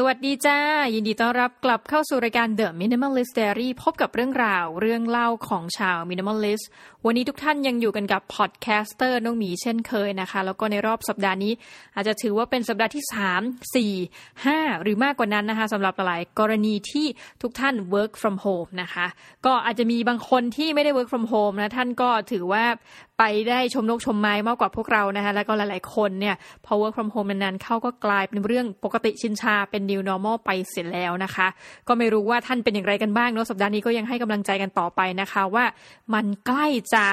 สวัสดีจ้า ยินดีต้อนรับกลับเข้าสู่รายการ The Minimalist Diary พบกับเรื่องราวเรื่องเล่าของชาว Minimalist วันนี้ทุกท่านยังอยู่กันกับ podcaster น้องหมีเช่นเคยนะคะ แล้วก็ในรอบสัปดาห์นี้ อาจจะถือว่าเป็นสัปดาห์ที่ 3 4 5 หรือมากกว่านั้นนะคะสำหรับหลายกรณีที่ทุกท่าน work from home นะคะ ก็อาจจะมีบางคนที่ไม่ได้ work from home นะท่านก็ถือว่าไปได้ชมนกชมไม้มากกว่าพวกเรานะคะแล้วก็หลาย ๆ คนเนี่ยพอ work from home นานๆเข้าก็กลายเป็นเรื่องปกติชินชาเป็น new normal ไปเสร็จแล้วนะคะ ก็ไม่รู้ว่าท่านเป็นอย่างไรกันบ้างเนาะสัปดาห์นี้ก็ยังให้กำลังใจกันต่อไปนะคะว่ามันใกล้จะ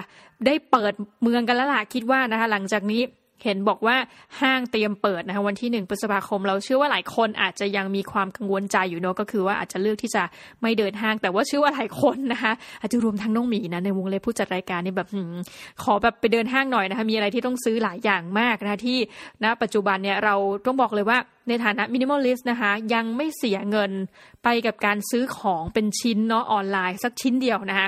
ได้เปิดเมืองกันแล้วล่ะคิดว่านะคะ หลังจากนี้ เห็นบอกว่าห้างเตรียมเปิดนะคะวันที่หนึ่งพฤษภาคม เราเชื่อว่าหลายคนอาจจะยังมีความกังวลใจอยู่เนาะก็คือว่าอาจจะเลือกที่จะไม่เดินห้าง แต่ว่าเชื่อว่าหลายคนนะคะอาจจะรวมทั้งน้องหมีนะในวงเล็บผู้จัดรายการนี่แบบขอแบบไปเดินห้างหน่อยนะคะมีอะไรที่ต้องซื้อหลายอย่างมากนะคะที่ณปัจจุบันเนี่ยเราต้องบอกเลยว่าในฐานะ minimalist นะคะยังไม่เสียเงินไปกับการซื้อของเป็นชิ้นเนาะออนไลน์สักชิ้นเดียวนะคะ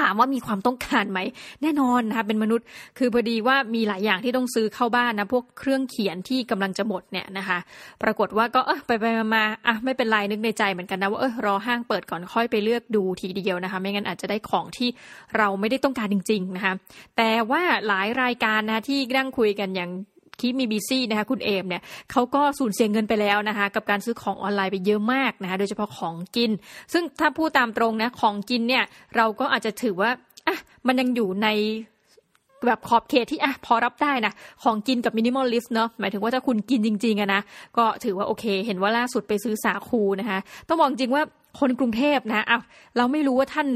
ถามว่ามีความต้องการไหม แน่นอนนะคะเป็นมนุษย์คือพอดีว่ามีหลายอย่างที่ต้องซื้อเข้าบ้านนะ พวกเครื่องเขียนที่กำลังจะหมดเนี่ยนะคะ ปรากฏว่าก็เออไปไปมาอะไม่เป็นไรนึกในใจเหมือนกันนะว่าเออรอห้างเปิดก่อนค่อยไปเลือกดูทีเดียวนะคะ ไม่งั้นอาจจะได้ของที่เราไม่ได้ต้องการจริง ๆนะคะ แต่ว่าหลายรายการนะที่นั่งคุยกันอย่าง ที่มีบีซี่นะคะคุณเอมเนี่ยเขาก็สูญเสียเงินไปแล้วนะคะกับการซื้อของออนไลน์ไปเยอะมากนะคะโดยเฉพาะของกิน ซึ่งถ้าพูดตามตรงนะของกินเนี่ยเราก็อาจจะถือว่าอะมันยังอยู่ในแบบขอบเขตที่อะพอรับได้นะ ของกินกับ minimalist เนาะหมายถึงว่าถ้าคุณกินจริงๆอะนะ ก็ถือว่าโอเค เห็นว่าล่าสุดไปซื้อสาคูนะคะ ต้องบอกจริงว่าคนกรุงเทพนะอะเราไม่รู้ว่าท่าน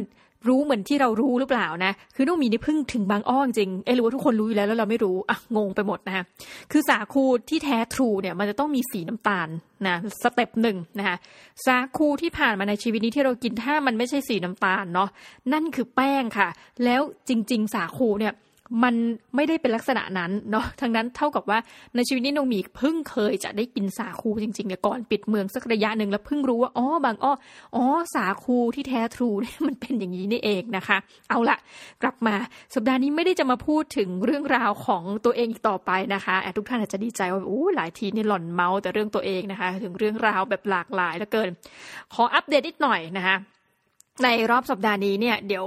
รู้เหมือนที่เรารู้หรือเปล่านะ คือน้องหมีนี่พึ่งถึงบางอ้อจริงเอหรือว่าทุกคนรู้อยู่แล้วแล้วเราไม่รู้อะงงไปหมดนะคะคือสาคูที่แท้ true เนี่ยมันจะต้องมีสีน้ำตาลนะ step หนึ่งนะคะสาคูที่ผ่านมาในชีวิตนี้ที่เรากินถ้ามันไม่ใช่สีน้ำตาลเนาะนั่นคือแป้งค่ะ แล้วจริง ๆ สาคูเนี่ย มันไม่ได้เป็นลักษณะนั้นเนาะทั้งนั้นเท่ากับว่าในชีวิตนี้น้องหมีเพิ่งเคยจะได้กินสาคูจริงๆเนี่ยก่อนปิดเมืองสักระยะหนึ่งแล้วเพิ่งรู้ว่าอ๋อบางอ้ออ๋อสาคูที่แท้ทรูเนี่ยมันเป็นอย่างนี้นี่เองนะคะ เอาละกลับมาสัปดาห์นี้ไม่ได้จะมาพูดถึงเรื่องราวของตัวเองอีกต่อไปนะคะแอบทุกท่านอาจจะดีใจว่าโอ้หลายทีนี่หล่อนเมาแต่เรื่องตัวเองนะคะ ถึงเรื่องราวแบบหลากหลายเหลือเกิน ขออัปเดตนิดหน่อยนะคะ ในรอบสัปดาห์นี้เนี่ยเดี๋ยว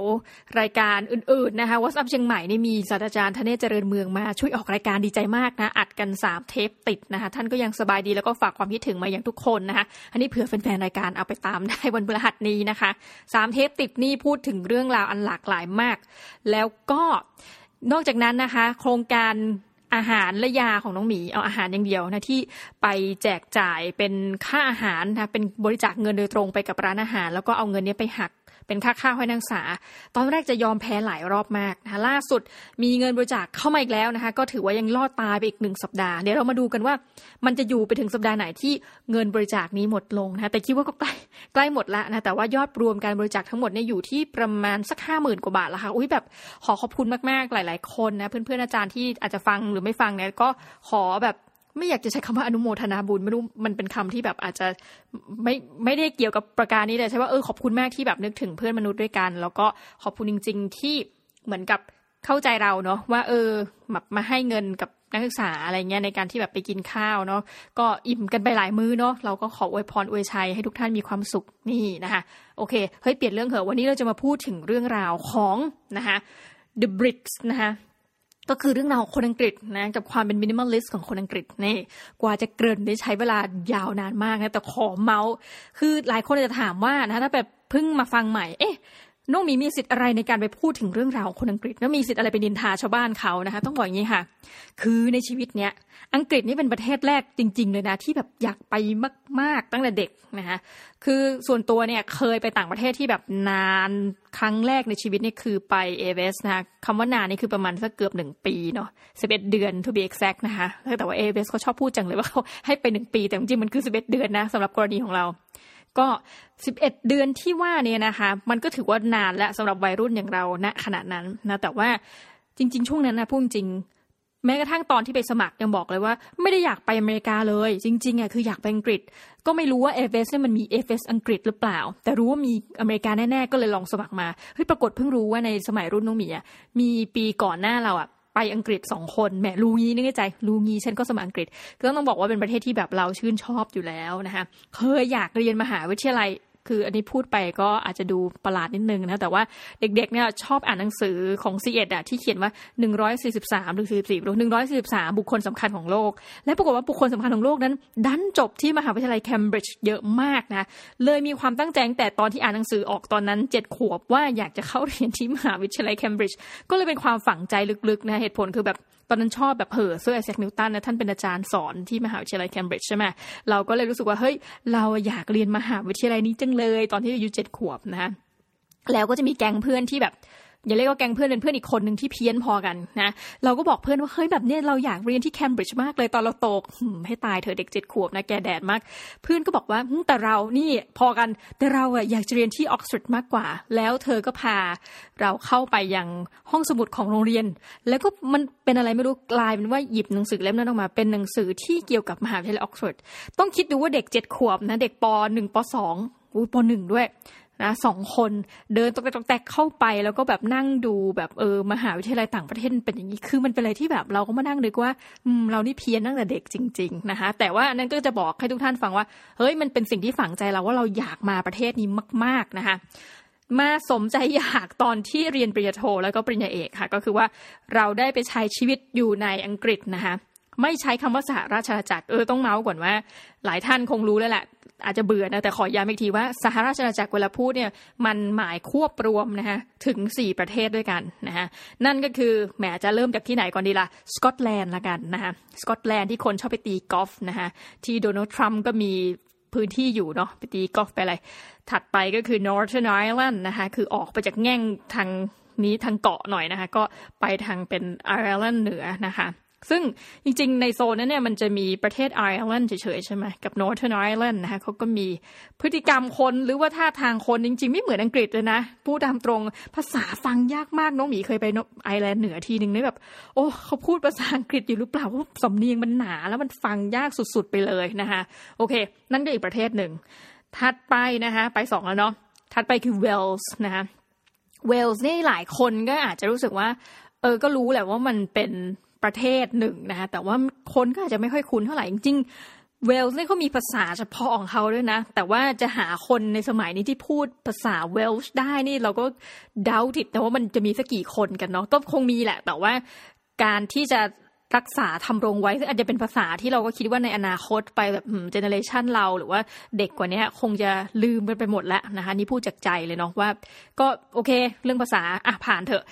รายการอื่นๆนะคะวัสอัพเชียงใหม่นี่มีศาสตราจารย์ธเนศเจริญเมืองมาช่วยออกรายการดีใจมากนะ อัดกันสามเทปติดนะคะท่านก็ยังสบายดีแล้วก็ฝากความคิดถึงมาอย่างทุกคนนะคะอันนี้เผื่อแฟนๆรายการเอาไปตามได้วันพฤหัสนี้นะคะสามเทปติดนี่พูดถึงเรื่องราวอันหลากหลายมาก แล้วก็นอกจากนั้นนะคะ โครงการอาหารและยาของน้องหมีเอาอาหารอย่างเดียวนะที่ไปแจกจ่ายเป็นค่าอาหารนะเป็นบริจาคเงินโดยตรงไปกับร้านอาหาร แล้วก็เอาเงินนี้ไปหัก เป็นค่าข้าวให้นักศึกษา ตอนแรกจะยอมแพ้หลายรอบมากนะคะล่าสุดมีเงินบริจาคเข้ามาอีกแล้วนะคะ ก็ถือว่ายังรอดตายไปอีกหนึ่งสัปดาห์เดี๋ยวเรามาดูกันว่า มันจะอยู่ไปถึงสัปดาห์ไหนที่เงินบริจาคนี้หมดลงนะคะแต่คิดว่าก็ใกล้ใกล้หมดล้วนะแต่ว่ายอดรวมการบริจาคทั้งหมดเนี่ยอยู่ที่ประมาณสักห้าหมื่นกว่าบาทแล้วค่ะอุ้ยแบบขอขอบคุณมากๆหลาย ๆ คนนะเพื่อนๆอาจารย์ที่อาจจะฟังหรือไม่ฟังเนี่ยก็ขอแบบ ไม่อยากจะใช้คำว่าอนุโมทนาบุญไม่รู้มันเป็นคำที่แบบอาจจะไม่ไม่ได้เกี่ยวกับประการนี้เลยใช่ว่าเออขอบคุณมากที่แบบนึกถึงเพื่อนมนุษย์ด้วยกัน แล้วก็ขอบคุณจริง ๆ ที่เหมือนกับเข้าใจเราเนาะว่าเออแบบมาให้เงินกับนักศึกษาอะไรเงี้ยในการที่แบบไปกินข้าวเนาะก็อิ่มกันไปหลายมื้อเนาะเราก็ขออวยพรอวยชัยให้ทุกท่านมีความสุขนี่นะคะโอเคเฮ้ยเปลี่ยนเรื่องเหอะวันนี้เราจะมาพูดถึงเรื่องราวของนะคะ The Brits นะคะ ก็คือเรื่องราวของคนอังกฤษนะกับความเป็น minimalist ของคนอังกฤษนี่กว่าจะเกินได้ใช้เวลายาวนานมากนะแต่ขอเมาส์คือหลายคนจะถามว่านะถ้าแบบเพิ่งมาฟังใหม่ เอ๊ะน้องมีมีสิทธิ์อะไรในการไปพูดถึงเรื่องราวของคนอังกฤษแล้วมีสิทธิ์อะไรไปดินทาชาวบ้านเขานะคะ ต้องบอกอย่างนี้ค่ะ คือในชีวิตเนี้ย อังกฤษนี่เป็นประเทศแรกจริง ๆ เลยนะ ที่แบบอยากไปมาก ๆ ตั้งแต่เด็กนะคะคือส่วนตัวเนี่ยเคยไปต่างประเทศที่แบบนานครั้งแรกในชีวิตนี่คือไปเอเวสนะคะคำว่านานนี่คือประมาณสักเกือบหนึ่งปีเนาะสิบเอ็ดเดือน to be exact นะคะแต่ว่าเอเวสเขาชอบพูดจังเลยว่าเขาให้ไปหนึ่งปี แต่จริงๆมันคือสิบเอ็ดเดือนนะสำหรับกรณีของเราก็ 11 เดือนที่ว่าเนี่ยนะคะ มันก็ถือว่านานและสำหรับวัยรุ่นอย่างเราณขณะนั้นนะแต่ว่าจริง ๆ ช่วงนั้นนะพูดจริง แม้กระทั่งตอนที่ไปสมัครยังบอกเลยว่า ไม่ได้อยากไปอเมริกาเลย จริงๆอะคืออยากไปอังกฤษ ก็ไม่รู้ว่าเอเฟสเนี่ยมันมีเอเฟสอังกฤษหรือเปล่า แต่รู้ว่ามีอเมริกาแน่ๆก็เลยลองสมัครมาเฮ้ยปรากฏเพิ่งรู้ว่าในสมัยรุ่นน้องหมีอะมีปีก่อนหน้าเราอะไปอังกฤษสองคนแหมรู้งี้นึกในใจรู้งี้ฉันก็สมัครอังกฤษก็ต้องบอกว่าเป็นประเทศที่แบบเราชื่นชอบอยู่แล้วนะคะเคยอยากเรียนมหาวิทยาลัย คืออันนี้พูดไปก็อาจจะดูประหลาดนิดนึงนะ แต่ว่าเด็กๆเนี่ยชอบอ่านหนังสือของซีเอ็ดอะที่เขียนว่า 143หรือ44หรือ143 บุคคลสำคัญของโลก และปรากฏว่าบุคคลสำคัญของโลกนั้น ดันจบที่มหาวิทยาลัยเคมบริดจ์เยอะมากนะ เลยมีความตั้งใจแต่ตอนที่อ่านหนังสือออกตอนนั้นเจ็ดขวบว่าอยากจะเข้าเรียนที่มหาวิทยาลัยเคมบริดจ์ก็เลยเป็นความฝังใจลึกๆนะเหตุผลคือแบบ ตอนนั้นชอบแบบเห่อเซอร์ไอแซคนิวตันนะท่านเป็นอาจารย์สอนที่มหาวิทยาลัยแคมบริดจ์ใช่ไหมเราก็เลยรู้สึกว่าเฮ้ยเราอยากเรียนมหาวิทยาลัยนี้จังเลย ตอนที่อายุเจ็ดขวบนะแล้วก็จะมีแก๊งเพื่อนที่แบบ อย่าเรียกว่าแก๊งเพื่อนเป็นเพื่อนอีกคนหนึ่งที่เพี้ยนพอกันนะเราก็บอกเพื่อนว่าเฮ้ยแบบเนี้ยเราอยากเรียนที่เคมบริดจ์มากเลยตอนเราโตให้ตายเถอะเด็กเจ็ดขวบนะแกแดดมาก เพื่อนก็บอกว่าแต่เรานี่พอกันแต่เราอะอยากจะเรียนที่ออกซฟอร์ดมากกว่า แล้วเธอก็พาเราเข้าไปยังห้องสมุดของโรงเรียน แล้วก็มันเป็นอะไรไม่รู้กลายเป็นว่าหยิบหนังสือเล่มนั้นออกมา เป็นหนังสือที่เกี่ยวกับมหาวิทยาลัยออกซฟอร์ดต้องคิดดูว่าเด็กเจ็ดขวบนะเด็กปหนึ่งปสองอุ้ยปหนึ่งด้วย นะสองคนเดินตกแตกแตกเข้าไป แล้วก็แบบนั่งดูแบบเออมหาวิทยาลัยต่างประเทศเป็นอย่างนี้คือมันเป็นอะไรที่แบบเราก็มานั่งนึกว่าอืมเรานี่เพี้ยนตั้งแต่เด็กจริง ๆนะคะ แต่ว่านั้นก็จะบอกให้ทุกท่านฟังว่าเฮ้ยมันเป็นสิ่งที่ฝังใจเราว่าเราอยากมาประเทศนี้มาก ๆนะคะมาสมใจอยากตอนที่เรียนปริญญาโทแล้วก็ปริญญาเอกค่ะ ก็คือว่าเราได้ไปใช้ชีวิตอยู่ในอังกฤษนะคะไม่ใช้คำว่าสหราชอาณาจักรเออต้องเมาส์ก่อนว่า หลายท่านคงรู้แล้วแหละ อาจจะเบื่อนะแต่ขอย้ำอีกทีว่าสหราชอาณาจักรเวลาพูดเนี่ยมันหมายควบรวมนะคะถึง 4 ประเทศด้วยกันนะคะนั่นก็คือแหมจะเริ่มจากที่ไหนก่อนดีละ่ะสกอตแลนด์ละกันนะคะสกอตแลนด์ที่คนชอบไปตีกอล์ฟนะคะที่โดนัลด์ทรัมป์ก็มีพื้นที่อยู่เนาะไปตีกอล์ฟไปอะไร ถัดไปก็คือ Northern Ireland นะคะคือออกไปจากแง่งทางนี้ทางเกาะหน่อยนะคะ ก็ไปทางเป็นไอร์แลนด์เหนือนะคะ ซึ่งจริงๆ ในโซนนั้นเนี่ยมันจะมีประเทศไอร์แลนด์เฉยๆ ใช่ไหมกับ Northern Ireland นะคะเขาก็มีพฤติกรรมคนหรือว่าท่าทางคนจริงๆ ไม่เหมือนอังกฤษเลยนะพูดตามตรงภาษาฟังยากมากน้องหมีเคยไปไอร์แลนด์เหนือทีหนึ่งนี่แบบ โอ้เขาพูดภาษาอังกฤษอยู่หรือเปล่าเพราะสำเนียงมันหนาแล้วมันฟังยากสุดๆไปเลยนะคะโอเค นั่นก็อีกประเทศหนึ่งถัดไปนะคะไปสองแล้วเนาะถัดไปคือเวลส์นะคะเวลส์นี่หลายคนก็อาจจะรู้สึกว่า เออก็รู้แหละว่ามันเป็น ประเทศหนึ่งนะคะแต่ว่าคนก็อาจจะไม่ค่อยคุ้นเท่าไหร่จริงเวลส์เนี่ยเขามีภาษาเฉพาะของเขาด้วยนะ แต่ว่าจะหาคนในสมัยนี้ที่พูดภาษาเวลส์ได้นี่เราก็เดาติดแต่ว่ามันจะมีสักกี่คนกันเนาะก็คงมีแหละ แต่ว่าการที่จะรักษาทำรงไว้ซึ่งอาจจะเป็นภาษาที่เราก็คิดว่าในอนาคตไปแบบเจเนเรชันเราหรือว่าเด็กกว่านี้คงจะลืมกันไปหมดแล้วนะคะ นี่พูดจากใจเลยเนาะว่า ก็โอเค เรื่องภาษาอะผ่านเถอะ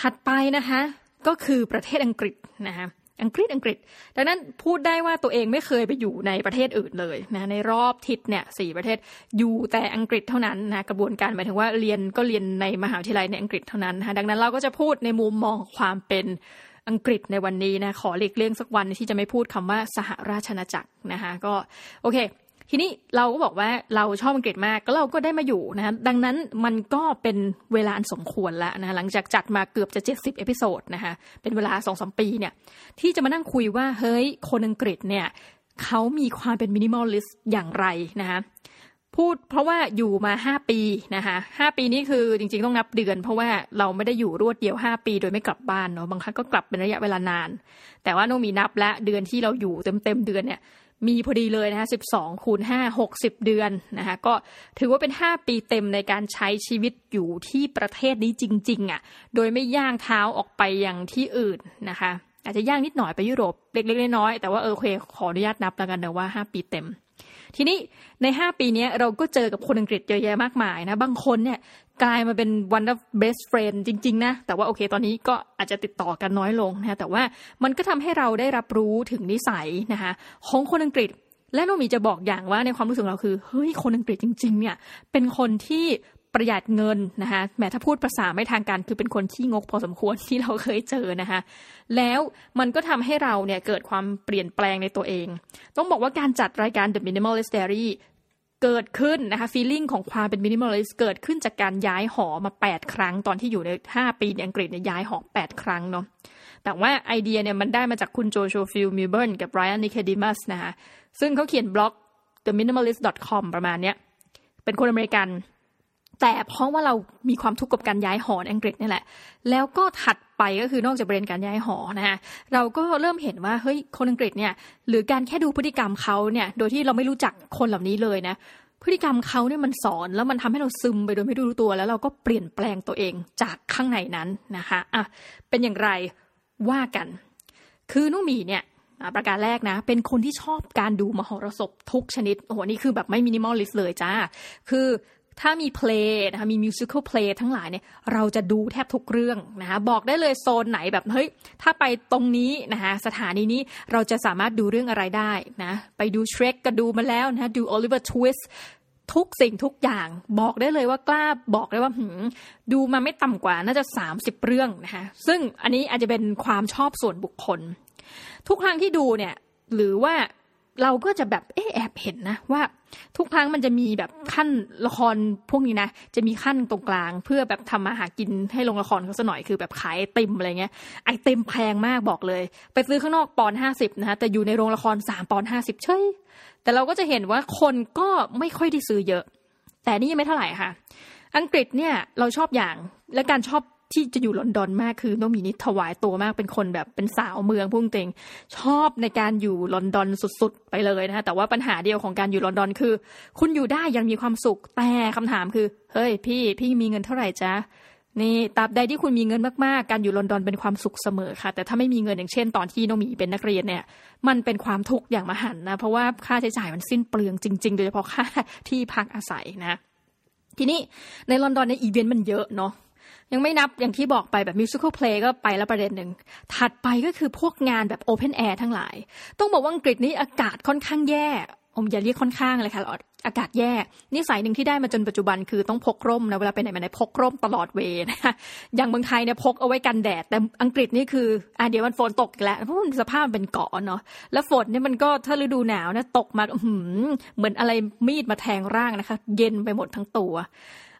ถัดไปนะคะ ก็คือประเทศอังกฤษนะคะอังกฤษอังกฤษ ดังนั้นพูดได้ว่าตัวเองไม่เคยไปอยู่ในประเทศอื่นเลยนะในรอบทิศเนี่ยสี่ประเทศอยู่แต่อังกฤษเท่านั้นนะกระบวนการหมายถึงว่าเรียนก็เรียนในมหาวิทยาลัยในอังกฤษเท่านั้นนะคะดังนั้นเราก็จะพูดในมุมมองความเป็นอังกฤษในวันนี้นะขอหลีกเลี่ยงสักวันที่จะไม่พูดคำว่าสหราชอาณาจักรนะคะก็โอเค ทีนี้เราก็บอกว่าเราชอบอังกฤษมากก็เราก็ได้มาอยู่นะดังนั้นมันก็เป็นเวลาอันสมควรแล้วนะหลังจากจัดมาเกือบจะ70 episode นะคะเป็นเวลาสองสามปีเนี่ยที่จะมานั่งคุยว่าเฮ้ยคนอังกฤษเนี่ยเขามีความเป็น minimalist อย่างไรนะคะพูดเพราะว่าอยู่มา 5 ปีนะคะ5ปีนี้คือจริงๆต้องนับเดือน เพราะว่าเราไม่ได้อยู่รวดเดียว 5 ปีโดยไม่กลับบ้านเนาะบางครั้งก็กลับเป็นระยะเวลานาน แต่ว่าน้องหมีนับแล้วเดือนที่เราอยู่เต็มๆเดือนเนี่ย มีพอดีเลยนะคะ12คูณ5 60 เดือนนะคะก็ถือว่าเป็น 5 ปีเต็มในการใช้ชีวิตอยู่ที่ประเทศนี้จริง ๆอะ่ะ โดยไม่ย่างเท้าออกไปอย่างที่อื่นนะคะ อาจจะย่างนิดหน่อยไปยุโรปเล็กๆน้อยๆแต่ว่าเออเคขออนุญาตนับแล้วกันนะว่า 5 ปีเต็ม ทีนี้ใน 5 ปีนี้เราก็เจอกับคนอังกฤษเยอะแยะมากมายนะ บางคนเนี่ยกลายมาเป็น one of best friend จริง ๆ นะ แต่ว่าโอเคตอนนี้ก็อาจจะติดต่อกันน้อยลงนะแต่ว่ามันก็ทำให้เราได้รับรู้ถึงนิสัยนะคะของคนอังกฤษและโนมีจะบอกอย่างว่าในความรู้สึกเราคือเฮ้ยคนอังกฤษจริง ๆ เนี่ยเป็นคนที่ ประหยัดเงินนะคะแม้ถ้าพูดภาษาไม่ทางการคือเป็นคนที่งกพอสมควรที่เราเคยเจอนะคะแล้วมันก็ทำให้เราเนี่ยเกิดความเปลี่ยนแปลงในตัวเอง ต้องบอกว่าการจัดรายการ The Minimalist's Diary เกิดขึ้นนะคะ feeling ของความเป็น minimalist เกิดขึ้นจากการย้ายหอมา 8 ครั้งตอนที่อยู่ใน 5 ปีในอังกฤษเนี่ยย้ายหอ 8 ครั้งเนาะแต่ว่าไอเดียเนี่ยมันได้มาจากคุณโจชัวฟีลด์มิลเบิร์นกับไรอันนิโคเดมัสนะคะซึ่งเขาเขียนบล็อก theminimalists.com ประมาณเนี้ยเป็นคนอเมริกัน แต่เพราะว่าเรามีความทุกข์กับการย้ายหอในอังกฤษนี่แหละ แล้วก็ถัดไปก็คือนอกจากประเด็นการย้ายหอนะฮะเราก็เริ่มเห็นว่าเฮ้ยคนอังกฤษเนี่ยหรือการแค่ดูพฤติกรรมเขาเนี่ยโดยที่เราไม่รู้จักคนเหล่านี้เลยนะพฤติกรรมเขาเนี่ยมันสอนแล้วมันทำให้เราซึมไปโดยไม่รู้ตัว แล้วเราก็เปลี่ยนแปลงตัวเองจากข้างในนั้นนะคะอะเป็นอย่างไรว่ากัน คือน้องหมีเนี่ยประการแรกนะ เป็นคนที่ชอบการดูมหรสพทุกชนิดโอ้โหนี่คือแบบไม่ minimalist เลยจ้า คือ ถ้ามีเพลงนะคะมี musical เพลงทั้งหลายเนี่ยเราจะดูแทบทุกเรื่องนะคะบอกได้เลยโซนไหนแบบเฮ้ยถ้าไปตรงนี้นะคะสถานีนี้เราจะสามารถดูเรื่องอะไรได้นะไปดู Shrek ก็ดูมาแล้วนะดู Oliver Twist ทุกสิ่งทุกอย่างบอกได้เลยว่ากล้าบอกได้ว่าดูมาไม่ต่ำกว่าน่าจะ 30 เรื่องนะคะซึ่งอันนี้อาจจะเป็นความชอบส่วนบุคคล ทุกครั้งที่ดูเนี่ยหรือว่าเราก็จะแบบเออแอบเห็นนะว่า ทุกครั้งมันจะมีแบบขั้นละครพวกนี้นะ จะมีขั้นตรงกลางเพื่อแบบทำมาหากินให้ลงละครเขาซะหน่อยคือแบบขายไอติมอะไรเงี้ยไอเติมแพงมากบอกเลย ไปซื้อข้างนอกปอนห้าสิบนะะแต่อยู่ในโรงละครสามปอนห้าสิบเฉยแต่เราก็จะเห็นว่าคนก็ไม่ค่อยได้ซื้อเยอะ แต่นี่ยังไม่เท่าไหร่ค่ะ อังกฤษเนี่ยเราชอบอย่างและการชอบ ที่จะอยู่ลอนดอนมากคือน้องมีนิถวายตัวมากเป็นคนแบบเป็นสาวเมืองพุ่งเต็งชอบในการอยู่ลอนดอนสุดๆ ไปเลยนะคะแต่ว่าปัญหาเดียวของการอยู่ลอนดอนคือ คุณอยู่ได้ยังมีความสุขแต่คำถามคือ เฮ้ยพี่พี่มีเงินเท่าไหร่จ๊ะนี่ตราบใดที่คุณมีเงินมากๆ การอยู่ลอนดอนเป็นความสุขเสมอค่ะ แต่ถ้าไม่มีเงินอย่างเช่น ตอนที่น้องมีเป็นนักเรียนเนี่ย มันเป็นความทุกข์อย่างมหันนะ เพราะว่าค่าใช้จ่ายมันสิ้นเปลืองจริงๆ โดยเฉพาะค่าที่พักอาศัยนะ ทีนี้ในลอนดอนในอีเวนต์มันเยอะเนาะ ยังไม่นับอย่างที่บอกไปแบบมิวสิควลเพลงก็ไปแล้วประเด็นหนึ่ง ถัดไปก็คือพวกงานแบบ open air ทั้งหลาย ต้องบอกว่าอังกฤษนี่อากาศค่อนข้างแย่อุ๊ยอย่าเรียกค่อนข้างเลยค่ะอากาศแย่ นิสัยหนึ่งที่ได้มาจนปัจจุบันคือต้องพกร่มนะเวลาไปไหนมาไหนพกร่มตลอดเวลานะอย่างเมืองไทยเนี่ยพกเอาไว้กันแดด แต่อังกฤษนี่คืออะเดี๋ยวมันฝนตกแล้วเพราะมันสภาพมันเป็นเกาะเนาะแล้วฝนเนี่ยมันก็ถ้าฤดูหนาวนะตกมาเหมือนอะไรมีดมาแทงร่างนะคะ เย็นไปหมดทั้งตัว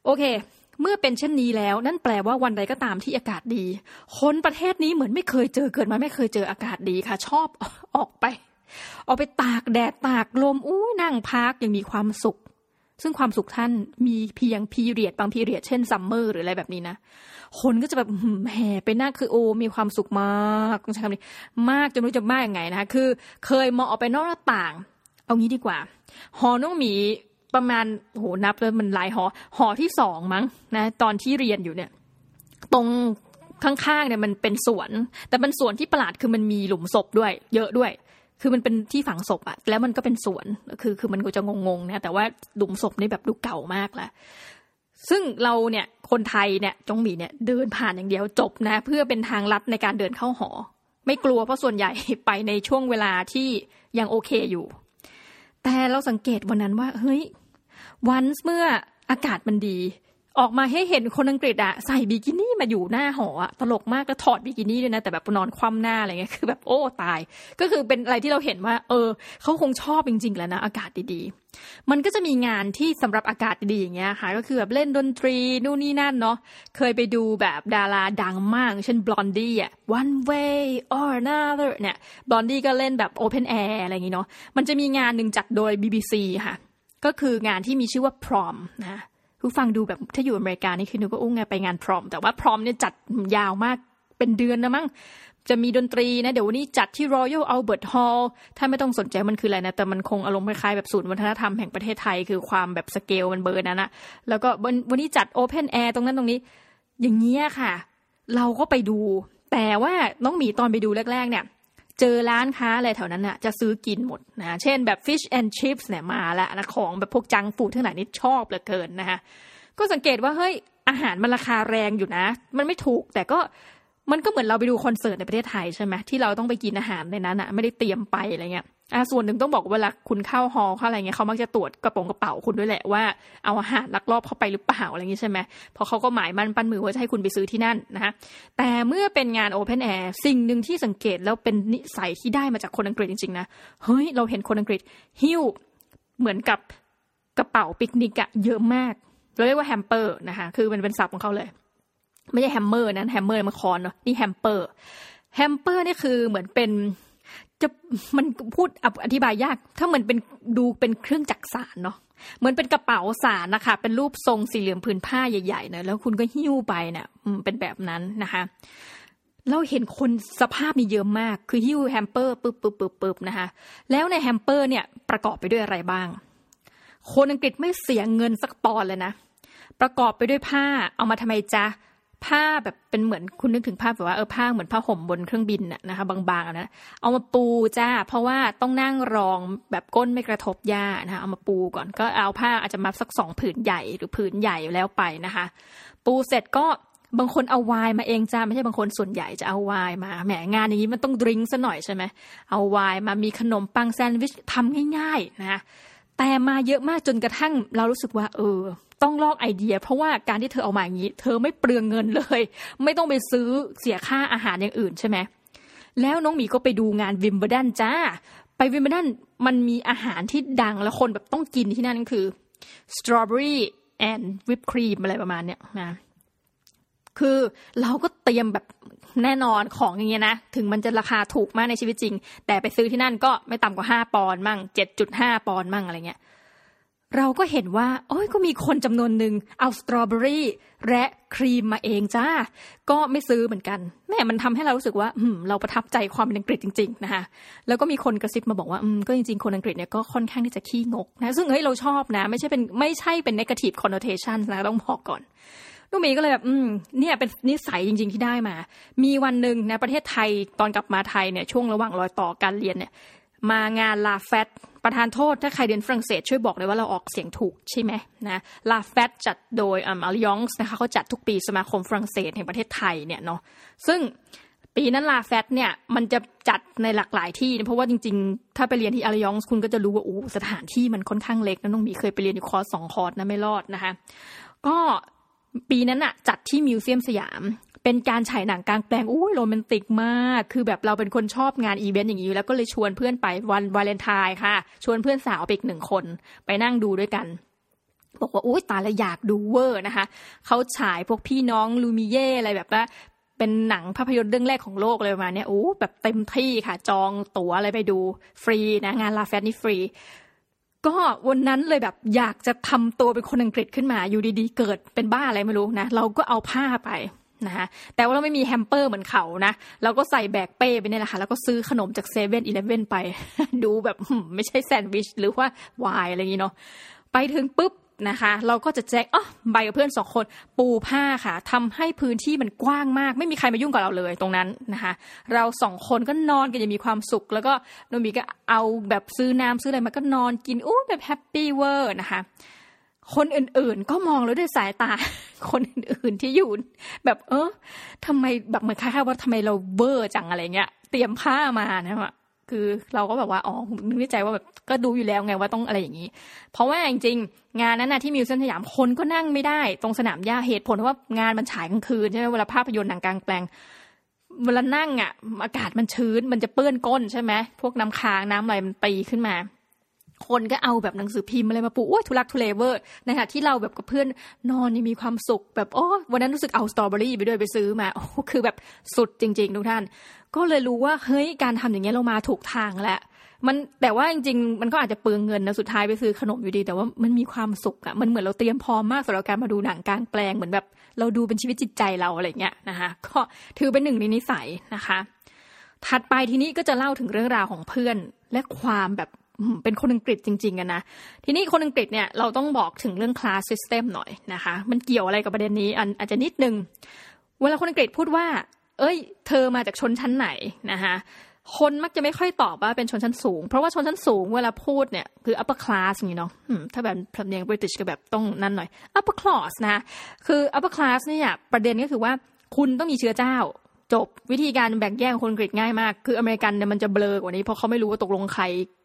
โอเค เมื่อเป็นเช่นนี้แล้ว นั่นแปลว่าวันใดก็ตามที่อากาศดี คนประเทศนี้เหมือนไม่เคยเจอเกิดมาไม่เคยเจออากาศดีค่ะ ชอบออกไป ออกไปตากแดดตากลมอู้นั่งพักยังมีความสุข ซึ่งความสุขท่านมีเพียงพีเรียดบางพีเรียดเช่นซัมเมอร์หรืออะไรแบบนี้นะคนก็จะแบบแห่ไปนั่งคือโอมีความสุขมากต้องใช้คำนี้มากจนรู้จะมากยังไงนะคะคือ เคยมองออกไปนอกหน้าต่าง เอางี้ดีกว่า หอน้องหมี ประมาณโหนับแล้วมันหลายหอ หอที่สองมั้งนะตอนที่เรียนอยู่เนี่ย ตรงข้างๆเนี่ยมันเป็นสวน แต่เป็นสวนที่ประหลาดคือมันมีหลุมศพด้วย เยอะด้วย คือมันเป็นที่ฝังศพอะแล้วมันก็เป็นสวนคือคือมันก็จะงงๆนะแต่ว่าหลุมศพนี่แบบดูเก่ามากละซึ่งเราเนี่ยคนไทยเนี่ยจงหมีเนี่ยเดินผ่านอย่างเดียวจบนะ เพื่อเป็นทางลัดในการเดินเข้าหอ ไม่กลัวเพราะส่วนใหญ่ไปในช่วงเวลาที่ยังโอเคอยู่ แต่เราสังเกตวันนั้นว่าเฮ้ย วันเมื่ออากาศมันดี ออกมาให้เห็นคนอังกฤษอะใส่บิกินี่มาอยู่หน้าหออะตลกมากก็ถอดบิกินี่ด้วยนะแต่แบบนอนคว่ำหน้าอะไรเงี้ยคือแบบโอ้ตาย ก็คือเป็นอะไรที่เราเห็นว่า เออเขาคงชอบจริง ๆ แล้วนะอากาศดีๆ มันก็จะมีงานที่สำหรับอากาศดีๆอย่างเงี้ยค่ะก็คือแบบเล่นดนตรีนู่นนี่นั่นเนาะเคยไปดูแบบดาราดังมาก เช่นบลอนดี้อะ one way or another เนี่ยบลอนดี้ก็เล่นแบบ open air อะไรอย่างงี้เนาะมันจะมีงานหนึ่งจัดโดย BBC ค่ะ ก็คืองานที่มีชื่อว่าพรอมนะผู้ฟังดูแบบถ้าอยู่อเมริกานี่คือนึกว่าอุ้งไงไปงานพรอม แต่ว่าพรอมเนี่ยจัดยาวมากเป็นเดือนนะมั้งจะมีดนตรีนะ เดี๋ยววันนี้จัดที่ Royal Albert Hall ถ้าไม่ต้องสนใจมันคืออะไรนะ แต่มันคงอารมณ์คล้ายๆแบบศูนย์วัฒนธรรมแห่งประเทศไทย คือความแบบสเกลมันเบอร์นั้นนะแล้วก็วันวันนี้จัด Open Air ตรงนั้นตรงนี้ อย่างเงี้ยค่ะ เราก็ไปดู แต่ว่าน้องหมีตอนไปดูแรก ๆ เนี่ย เจอร้านค้าอะไรแถวนั้นน่ะจะซื้อกินหมดนะเช่นแบบ fish and chips เนี่ยมาแล้วนะของแบบพวกจังฟูดทั้งหลายนี่ชอบเหลือเกินนะคะก็สังเกตว่าเฮ้ยอาหารมันราคาแรงอยู่นะ มันไม่ถูกแต่ก็มันก็เหมือนเราไปดูคอนเสิร์ตในประเทศไทยใช่ไหมที่เราต้องไปกินอาหารในนั้นอะไม่ได้เตรียมไปอะไรเงี้ย อ่าส่วนหนึ่งต้องบอกเวลาคุณเข้าฮอลเข้าอะไรเงี้ยเขามักจะตรวจกระป๋องกระเป๋าคุณด้วยแหละว่าเอาอาหารลักลอบเข้าไปหรือเปล่าอะไรเงี้ยใช่ไหมเพราะเขาก็หมายมั่นปั้นมือว่าจะให้คุณไปซื้อที่นั่นนะคะแต่เมื่อเป็นงาน open air สิ่งหนึ่งที่สังเกตแล้วเป็นนิสัยที่ได้มาจากคนอังกฤษจริงๆนะเฮ้ยเราเห็นคนอังกฤษหิ้วเหมือนกับกระเป๋าปิกนิกอะเยอะมากเราเรียกว่า hamper นะคะคือมันเป็นศัพท์ของเขาเลย ไม่ใช่ hammer นั้น hammer มันค้อนเนาะนี่ hamper hamper นี่คือเหมือนเป็น จะมันพูดอธิบายยาก ถ้าเหมือนเป็นดูเป็นเครื่องจักสานเนาะเหมือนเป็นกระเป๋าสานนะคะ เป็นรูปทรงสี่เหลี่ยมผืนผ้าใหญ่ๆเนะแล้วคุณก็หิ้วไปเนะ่ยเป็นแบบนั้นนะคะเราเห็นคนสภาพนี้เยอะมาก คือหิ้ว hamper ปึ๊บปึ๊บปึ๊บปึ๊บนะคะ แล้วใน hamper เนี่ยประกอบไปด้วยอะไรบ้าง คนอังกฤษไม่เสียเงินสักปอนด์เลยนะ ประกอบไปด้วยผ้า เอามาทำไมจ๊ะ ผ้าแบบเป็นเหมือนคุณนึกถึงภาพแบบว่าเออผ้าเหมือนผ้าห่มบนเครื่องบินนะนะคะ บางๆนะเอามาปูจ้า เพราะว่าต้องนั่งรองแบบก้นไม่กระทบหญ้านะคะเอามาปูก่อนก็เอาผ้าอาจจะมาสักสองผืนใหญ่หรือผืนใหญ่แล้วไปนะคะ ปูเสร็จก็บางคนเอาวายมาเองจ้าไม่ใช่บางคนส่วนใหญ่จะเอาวายมาแหมงานอย่างนี้มันต้องดริงซะหน่อยใช่ไหมเอาวายมามีขนมปังแซนด์วิชทำง่ายๆนะแต่มาเยอะมากจนกระทั่งเรารู้สึกว่า เออ ต้องลอกไอเดีย เพราะว่าการที่เธอเอามาอย่างนี้ เธอไม่เปลืองเงินเลย ไม่ต้องไปซื้อเสียค่าอาหารอย่างอื่นใช่ไหมแล้วน้องหมีก็ไปดูงานวิมเบิลดันจ้า ไปวิมเบิลดันมันมีอาหารที่ดังแล้วคนแบบต้องกินที่นั่นก็คือ strawberry and whipped cream อะไรประมาณเนี้ยนะคือเราก็เตรียมแบบแน่นอนของอย่างเงี้ยนะ ถึงมันจะราคาถูกมากในชีวิตจริง แต่ไปซื้อที่นั่นก็ไม่ต่ำกว่าห้าปอนด์มั่งเจ็ดจุดห้าปอนด์มั่งอะไรเงี้ย เราก็เห็นว่า โอ้ยก็มีคนจำนวนหนึ่งเอาสตรอเบอรี่และครีมมาเองจ้า ก็ไม่ซื้อเหมือนกัน แม่มันทำให้เรารู้สึกว่า อืม เราประทับใจความเป็นอังกฤษจริง ๆ นะคะแล้วก็มีคนกระซิบมาบอกว่า อืม ก็จริง ๆ คนอังกฤษเนี่ยก็ค่อนข้างที่จะขี้งกนะ ซึ่งเฮ้ยเราชอบนะ ไม่ใช่เป็นไม่ใช่เป็น negative connotation นะต้องบอกก่อนลูกมีก็เลยแบบอืมเนี่ยเป็นนิสัยจริง ๆที่ได้มา มีวันหนึ่งนะประเทศไทยตอนกลับมาไทยเนี่ยช่วงระหว่างรอยต่อการเรียนเนี่ย มางานลาแฟตประทานโทษถ้าใครเรียนฝรั่งเศสช่วยบอกเลยว่าเราออกเสียงถูกใช่ไหมนะ La Fête จัดโดย Alliance นะคะเขาจัดทุกปีสมาคมฝรั่งเศสแห่งประเทศไทยเนี่ยเนาะซึ่งปีนั้น La Fête เนี่ยมันจะจัดในหลากหลายที่เพราะว่าจริงๆ ถ้าไปเรียนที่ Alliance คุณก็จะรู้ว่าโอ้สถานที่มันค่อนข้างเล็กนะน้องมีเคยไปเรียนอยู่คอร์สสองคอร์สนะไม่รอดนะคะก็ปีนั้นอะจัดที่มิวเซียมสยาม เป็นการฉายหนังกลางแปลงอุ้ยโรแมนติกมาก คือแบบเราเป็นคนชอบงานอีเวนต์อย่างนี้แล้วก็เลยชวนเพื่อนไปวันวาเลนไทน์ค่ะ ชวนเพื่อนสาวไปอีกหนึ่งคน ไปนั่งดูด้วยกัน บอกว่าอุ้ยตายละอยากดูเวอร์นะคะเขาฉายพวกพี่น้อง Lumière อะไรแบบว่าเป็นหนังภาพยนตร์เรื่องแรกของโลกเลยมาเนี่ยโอ้แบบเต็มที่ค่ะ จองตั๋วอะไรไปดูฟรีนะงาน La Fête นี่ฟรีก็วันนั้นเลยแบบอยากจะทำตัวเป็นคนอังกฤษขึ้นมาอยู่ดีๆ เกิดเป็นบ้าอะไรไม่รู้นะ เราก็เอาผ้าไป นะคะแต่ว่าเราไม่มี hamper เหมือนเขานะเราก็ใส่แบกเป้ไปเนี่ยแหละค่ะแล้วก็ซื้อขนมจากเซเว่นอีเลฟเว่นไป ดูแบบไม่ใช่แซนด์วิชหรือว่าวายอะไรอย่างนี้เนาะไปถึงปุ๊บนะคะ เราก็จะแจ้งอ๋อใบกับเพื่อนสองคนปูผ้าค่ะทำให้พื้นที่มันกว้างมาก ไม่มีใครมายุ่งกับเราเลยตรงนั้นนะคะ เราสองคนก็นอนกันอย่างมีความสุข แล้วก็โนมีก็เอาแบบซื้อน้ำซื้ออะไรมาก็นอนกินอู้แบบแฮปปี้เวอร์นะคะ คนอื่นๆ ก็มองแล้วด้วยสายตา คนอื่นๆที่อยู่แบบ เออทำไมแบบเหมือนคล้ายๆว่าทำไมเราเบอร์จังอะไรเงี้ย เตรียมผ้ามานะคือเราก็แบบว่าอ๋อนึกในใจว่าแบบก็ดูอยู่แล้วไงว่าต้องอะไรอย่างนี้ เพราะว่าจริงๆ งานนั้นนะที่มิวเซียมสยามคนก็นั่งไม่ได้ ตรงสนามหญ้าเหตุผลเพราะว่างานมันฉายกลางคืนใช่ไหมเวลาภาพยนตร์หนังกลางแปลงเวลานั่งอะ อากาศมันชื้นมันจะเปื้อนก้นใช่ไหมพวกน้ำค้างน้ำอะไรมันตีขึ้นมา คนก็เอาแบบหนังสือพิมพ์อะไรมาปูโอ้ยทุลักทุเลเวอร์ในขณะที่เราแบบกับเพื่อนนอนนี่มีความสุข แบบโอ้วันนั้นรู้สึกเอาสตรอเบอรี่ไปด้วยไปซื้อมาโอ้คือแบบสุดจริง ๆ ทุกท่าน ก็เลยรู้ว่าเฮ้ยการทำอย่างเงี้ยเรามาถูกทางแล้วมันแต่ว่าจริงๆ มันก็อาจจะเปลืองเงินนะสุดท้ายไปซื้อขนมอยู่ดี แต่ว่ามันมีความสุขอะมันเหมือนเราเตรียมพร้อมมากสำหรับการมาดูหนังกลางแปลงเหมือนแบบเราดูเป็นชีวิตจิตใจเราอะไรเงี้ยนะคะก็ถือเป็นหนึ่งในนิสัยนะคะ ถัดไปทีนี้ก็จะเล่าถึงเรื่องราวของเพื่อนและความแบบ เป็นคนอังกฤษจริงๆกันนะ ทีนี้คนอังกฤษเนี่ยเราต้องบอกถึงเรื่อง class system หน่อยนะคะ มันเกี่ยวอะไรกับประเด็นนี้อันอาจจะนิดนึง เวลาคนอังกฤษพูดว่า เอ้ย เธอมาจากชนชั้นไหนนะคะคนมักจะไม่ค่อยตอบว่าเป็นชนชั้นสูง เพราะว่าชนชั้นสูงเวลาพูดเนี่ยคือ upper class อย่างนี้เนาะถ้าแบบพำเนียง British ก็แบบต้องนั่นหน่อย upper class นะคือ upper class เนี่ยประเด็นก็คือว่าคุณต้องมีเชื้อเจ้า จบวิธีการแบ่งแยกคนอังกฤษง่ายมาก คืออเมริกันเนี่ยมันจะเบลอกว่านี้เพราะเขาไม่รู้ว่าตกลงใคร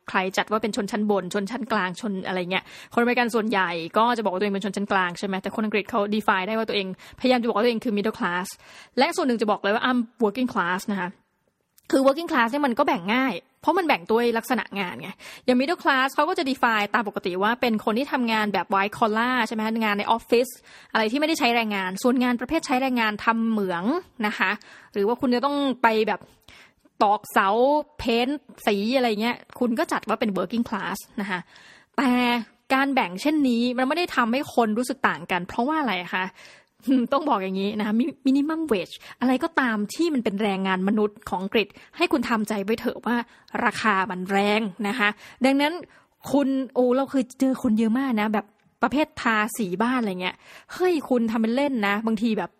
ใครจัดว่าเป็นชนชั้นบน ชนชั้นกลางชนอะไรเงี้ยคนอเมริกันส่วนใหญ่ก็จะบอกว่าตัวเองเป็นชนชั้นกลางใช่ไหมแต่คนอังกฤษเขา define ได้ว่าตัวเองพยายามจะบอกว่าตัวเองคือ middle class และส่วนหนึ่งจะบอกเลยว่า I'm working class นะคะ คือ working class เนี่ยมันก็แบ่งง่าย เพราะมันแบ่งด้วยลักษณะงานไง อย่าง middle class เขาก็จะ define ตามปกติว่าเป็นคนที่ทำงานแบบ white collar ใช่ไหมงานในออฟฟิศอะไรที่ไม่ได้ใช้แรงงาน ส่วนงานประเภทใช้แรงงานทำเหมืองนะคะ หรือว่าคุณจะต้องไปแบบตอกเสาเพ้นสีอะไรเงี้ย คุณก็จัดว่าเป็น working class นะคะแต่การแบ่งเช่นนี้มันไม่ได้ทำให้คนรู้สึกต่างกัน เพราะว่าอะไรคะ ต้องบอกอย่างนี้นะคะมินิมัมเวจอะไรก็ตามที่มันเป็นแรงงานมนุษย์ของอังกฤษ ให้คุณทำใจไว้เถอะว่าราคามันแรงนะคะ ดังนั้นคุณโอ้เราเคยเจอคนเยอะมากนะ แบบประเภททาสีบ้านอะไรเงี้ยเฮ้ยคุณทำเป็นเล่นนะ บางทีแบบ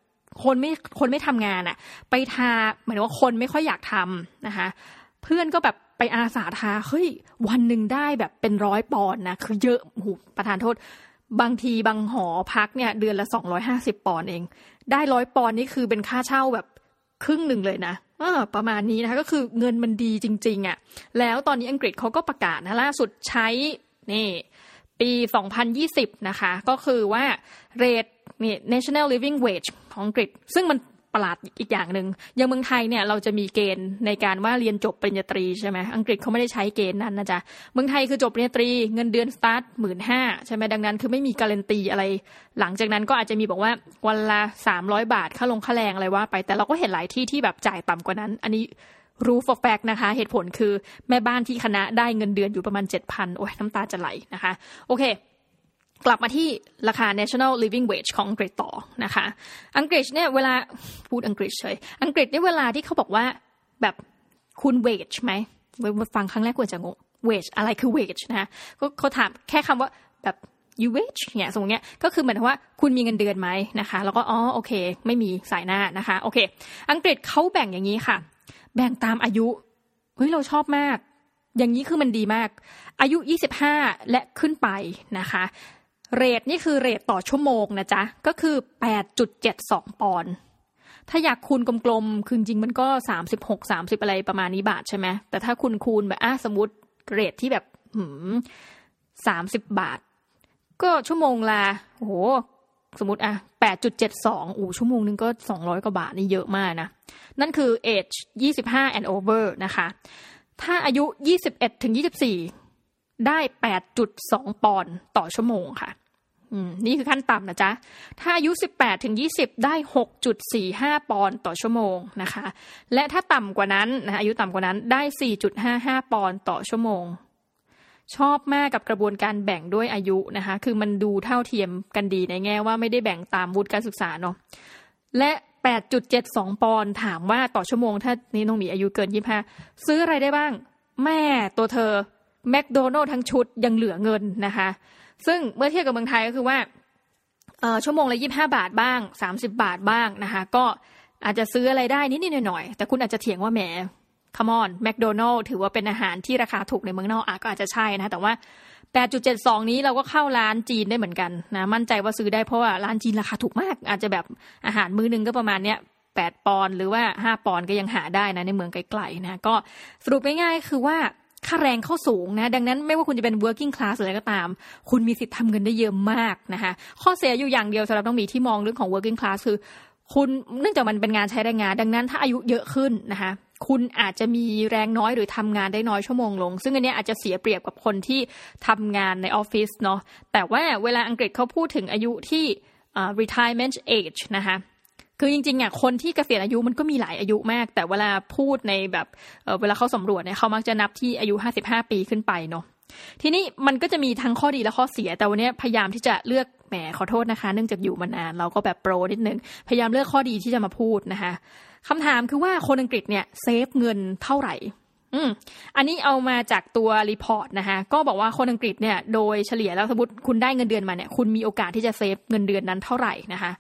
คนไม่คนไม่ทำงานอะไปทาหมายถึงว่าคนไม่ค่อยอยากทำนะคะ เพื่อนก็แบบไปอาสาทาเฮ้ยวันหนึ่งได้แบบเป็นร้อยปอนด์นะคือเยอะหูประธานโทษ บางทีบางหอพักเนี่ย เดือนละสองร้อยห้าสิบปอนเอง ได้ร้อยปอนนี่คือเป็นค่าเช่าแบบครึ่งหนึ่งเลยนะออประมาณนี้นะคะก็คือเงินมันดีจริง ๆอะ่ะ แล้วตอนนี้อังกฤษเขาก็ประกาศนะล่าสุดใช้นี่ปี 2020 นะคะ ก็คือว่าเรทนี่ national living wage ของอังกฤษ ซึ่งมัน ประหลาดอีกอย่างหนึ่งอย่างเมืองไทยเนี่ยเราจะมีเกณฑ์ในการว่าเรียนจบปริญญาตรีใช่ไหมอังกฤษเขาไม่ได้ใช้เกณฑ์นั้นนะจ๊ะเมืองไทยคือจบปริญญาตรีเงินเดือนสตาร์ทหมื่นห้าใช่ไหมดังนั้นคือไม่มีการันตีอะไร หลังจากนั้นก็อาจจะมีบอกว่าวันละสามร้อยบาทค่าลงค่าแรงอะไรว่า ไปแต่เราก็เห็นหลายที่ที่แบบจ่ายต่ำกว่านั้น อันนี้รู้ for a fact นะคะ เหตุผลคือแม่บ้านที่คณะได้เงินเดือนอยู่ประมาณเจ็ดพันโอ้ยน้ำตาจะไหลนะคะ โอเค กลับมาที่ราคา national living wage ของอังกฤษต่อนะคะ อังกฤษเนี่ยเวลาพูดอังกฤษเฉย อังกฤษเนี่ยเวลาที่เขาบอกว่าแบบคุณ wage ไหมฟังครั้งแรกควรจะงง wage อะไรคือ wage นะก็เขาถามแค่คำว่าแบบ you wage เนี่ยสมมติเนี้ยก็คือเหมือนว่าคุณมีเงินเดือนไหมนะคะ แล้วก็อ๋อโอเค ไม่มีสายหน้านะคะโอเค อังกฤษเขาแบ่งอย่างนี้ค่ะ แบ่งตามอายุเฮ้ยเราชอบมาก อย่างนี้คือมันดีมาก อายุ 25 และขึ้นไปนะคะ เรทนี่คือเรทต่อชั่วโมงนะจ๊ะ ก็คือ 8.72 ปอนด์ถ้าอยากคูณกลมๆ คือจริงมันก็ 36 30 อะไรประมาณนี้บาทใช่ไหมแต่ถ้าคุณคูณแบบอะสมมติเรทที่แบบหืมสามสิบบาท ก็ชั่วโมงละโอ้โห สมมติอะ8.72อู้ชั่วโมงนึงก็200กว่าบาทนี่เยอะมากนะ นั่นคือ age 25 and over นะคะ ถ้าอายุ21ถึง24 ได้8.2ปอนด์ต่อชั่วโมงค่ะนี่คือขั้นต่ำนะจ๊ะ ถ้าอายุ 18 ถึง 20 ได้ 6.45 ปอนด์ต่อชั่วโมงนะคะ และถ้าต่ำกว่านั้นนะอายุต่ำกว่านั้นได้ 4.55 ปอนด์ต่อชั่วโมง ชอบมากกับกระบวนการแบ่งด้วยอายุนะคะ คือมันดูเท่าเทียมกันดีในแง่ว่าไม่ได้แบ่งตามวุฒิการศึกษาเนาะ และ 8.72 ปอนด์ถามว่าต่อชั่วโมง ถ้านี่น้องมีอายุเกิน 25 ซื้ออะไรได้บ้าง แม่ตัวเธอ แมคโดนัลล์ทั้งชุดยังเหลือเงินนะคะ ซึ่งเมื่อเทียบกับเมืองไทยก็คือว่าชั่วโมงละยี่ห้าบาทบ้างสามสิบาทบ้างนะคะ ก็อาจจะซื้ออะไรได้นิดๆหน่อยๆแต่คุณอาจจะเถียงว่าแหมคามอนแมคโดนัลล์ถือว่าเป็นอาหารที่ราคาถูกในเมืองนอกอะก็อาจจะใช่นะแต่ว่า 8.72 นี้เราก็เข้าร้านจีนได้เหมือนกันนะมั่นใจว่าซื้อได้เพราะว่าร้านจีนราคาถูกมาก อาจจะแบบอาหารมื้อนึงก็ประมาณเนี้ย8ปอนหรือว่า 5 ปอนก็ยังหาได้นะในเมืองไกลๆนะก็สรุปง่ายๆคือว่า ค่าแรงเข้าสูงนะ ดังนั้นไม่ว่าคุณจะเป็น working class อะไรก็ตาม คุณมีสิทธิ์ทำเงินได้เยอะมากนะคะ ข้อเสียอยู่อย่างเดียวสำหรับต้องมีที่มองเรื่องของ working class คือ คุณเนื่องจากมันเป็นงานใช้แรงงาน ดังนั้นถ้าอายุเยอะขึ้นนะคะคุณอาจจะมีแรงน้อยหรือทำงานได้น้อยชั่วโมงลง ซึ่งอันนี้อาจจะเสียเปรียบกับคนที่ทำงานในออฟฟิศเนาะแต่ว่าเวลาอังกฤษเขาพูดถึงอายุที่ retirement age นะคะ คือจริงๆอะคนที่เกษียณอายุมันก็มีหลายอายุมาก แต่เวลาพูดในแบบเเวลาเขาสำรวจเนี่ยเขามักจะนับที่อายุ55ปีขึ้นไปเนาะทีนี้มันก็จะมีทั้งข้อดีและข้อเสีย แต่วันนี้พยายามที่จะเลือกแหมขอโทษนะคะ เนื่องจากอยู่มานานเราก็แบบโปรนิดนึงพยายามเลือกข้อดีที่จะมาพูดนะคะคำถามคือว่าคนอังกฤษเนี่ยเซฟเงินเท่าไหร่อืมอันนี้เอามาจากตัว report นะคะก็บอกว่าคนอังกฤษเนี่ยโดยเฉลี่ยแล้วสมมติคุณได้เงินเดือนมาเนี่ยคุณมีโอกาสที่จะ save เงินเดือนนั้นเท่าไหร่นะคะ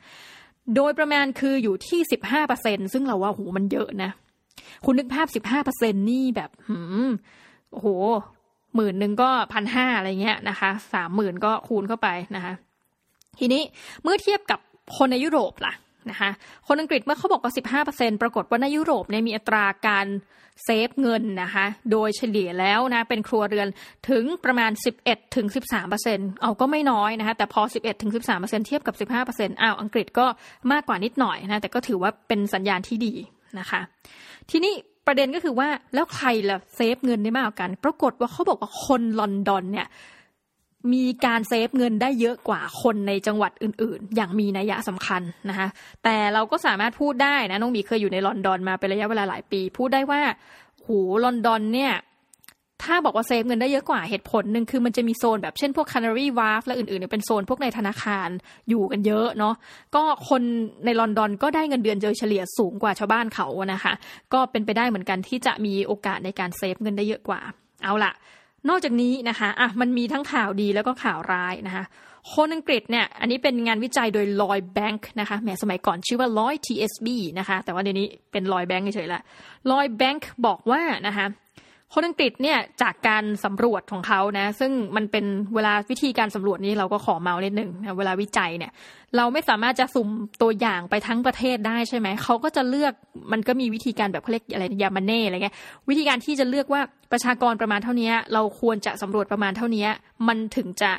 โดยประมาณคืออยู่ที่สิบห้าเปอร์เซ็นซึ่งเราว่าโหมันเยอะนะ คุณนึกภาพสิบห้าเปอร์เซ็นนี่แบบหืมโอ้โหหมื่นหนึ่งก็พันห้าอะไรเงี้ยนะคะสามหมื่นก็คูณเข้าไปนะคะ ทีนี้เมื่อเทียบกับคนในยุโรปล่ะ นะคะคนอังกฤษเมื่อเขาบอกว่า 15%ปรากฏว่าในยุโรปเนี่ยมีอัตราการsave เงินนะคะโดยเฉลี่ยแล้วนะเป็นครัวเรือนถึงประมาณ 11ถึง13%เอาก็ไม่น้อยนะคะแต่พอ 11ถึง13%เทียบกับ 15%อ้าวอังกฤษก็มากกว่านิดหน่อยนะแต่ก็ถือว่าเป็นสัญญาณที่ดีนะคะทีนี้ประเด็นก็คือว่าแล้วใครล่ะ save เงินได้มากกว่ากัน ปรากฏว่าเขาบอกว่าคนลอนดอนเนี่ย มีการ save เงินได้เยอะกว่าคนในจังหวัดอื่น ๆ อย่างมีนัยสำคัญนะคะแต่เราก็สามารถพูดได้นะน้องมีเคยอยู่ในลอนดอนมาเป็นระยะเวลาหลายปี พูดได้ว่าหูลอนดอนเนี่ยถ้าบอกว่า save เงินได้เยอะกว่าเหตุผลหนึ่งคือมันจะมีโซนแบบเช่นพวก Canary Wharf และอื่นๆเนี่ยเป็นโซนพวกในธนาคารอยู่กันเยอะเนาะก็คนในลอนดอนก็ได้เงินเดือนโดยเฉลี่ยสูงกว่าชาวบ้านเขานะคะ ก็เป็นไปได้เหมือนกันที่จะมีโอกาสในการ save เงินได้เยอะกว่า เอาละ นอกจากนี้นะคะอะมันมีทั้งข่าวดีแล้วก็ข่าวร้ายนะคะคนอังกฤษเนี่ยอันนี้เป็นงานวิจัยโดยลอยแบงค์นะคะแหมสมัยก่อนชื่อว่าลอย TSB นะคะแต่ว่าเดี๋ยวนี้เป็นลอยแบงค์เฉยๆละลอยแบงค์บอกว่านะคะ คนอังกฤษเนี่ยจากการสำรวจของเขานะ ซึ่งมันเป็นเวลาวิธีการสำรวจนี้เราก็ขอเมาเล่นหนึ่งนะเวลาวิจัยเนี่ย เราไม่สามารถจะสุ่มตัวอย่างไปทั้งประเทศได้ใช่ไหมเขาก็จะเลือกมันก็มีวิธีการแบบเขาเรียกอะไรยามาเน่อะไรเงี้ยวิธีการที่จะเลือกว่าประชากรประมาณเท่านี้ เราควรจะสำรวจประมาณเท่านี้ มันถึงจะ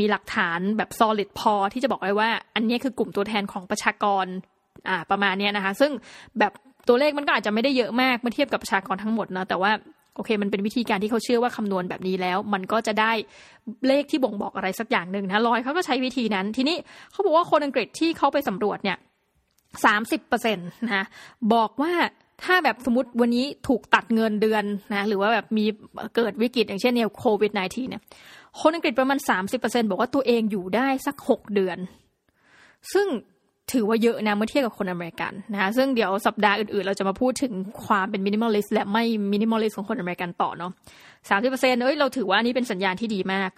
มีหลักฐานแบบ solid พอที่จะบอกไว้ว่า อันนี้คือกลุ่มตัวแทนของประชากรประมาณนี้นะคะ ซึ่งแบบตัวเลขมันก็อาจจะไม่ได้เยอะมากเมื่อเทียบกับประชากรทั้งหมดนะแต่ว่า โอเค มันเป็นวิธีการที่เขาเชื่อว่าคำนวณแบบนี้แล้ว มันก็จะได้เลขที่บ่งบอกอะไรสักอย่างหนึ่งนะลอยเขาก็ใช้วิธีนั้น ทีนี้เขาบอกว่าคนอังกฤษที่เขาไปสำรวจเนี่ยสามสิบเปอร์เซ็นต์นะบอกว่าถ้าแบบสมมติวันนี้ถูกตัดเงินเดือนนะหรือว่าแบบมีเกิดวิกฤตอย่างเช่นเนี่ยโควิด -19 เนี่ยคนอังกฤษประมาณสามสิบเปอร์เซ็นบอกว่าตัวเองอยู่ได้สักหกเดือน ซึ่ง ถือว่าเยอะนะเมื่อเทียบกับคนอเมริกันนะคะซึ่งเดี๋ยวสัปดาห์อื่นๆ เราจะมาพูดถึงความเป็น minimalist และไม่ minimalist ของคนอเมริกันต่อเนาะสามสิบเปอร์เซ็นต์เอ้ยเราถือว่านี่เป็นสัญญาณที่ดีมาก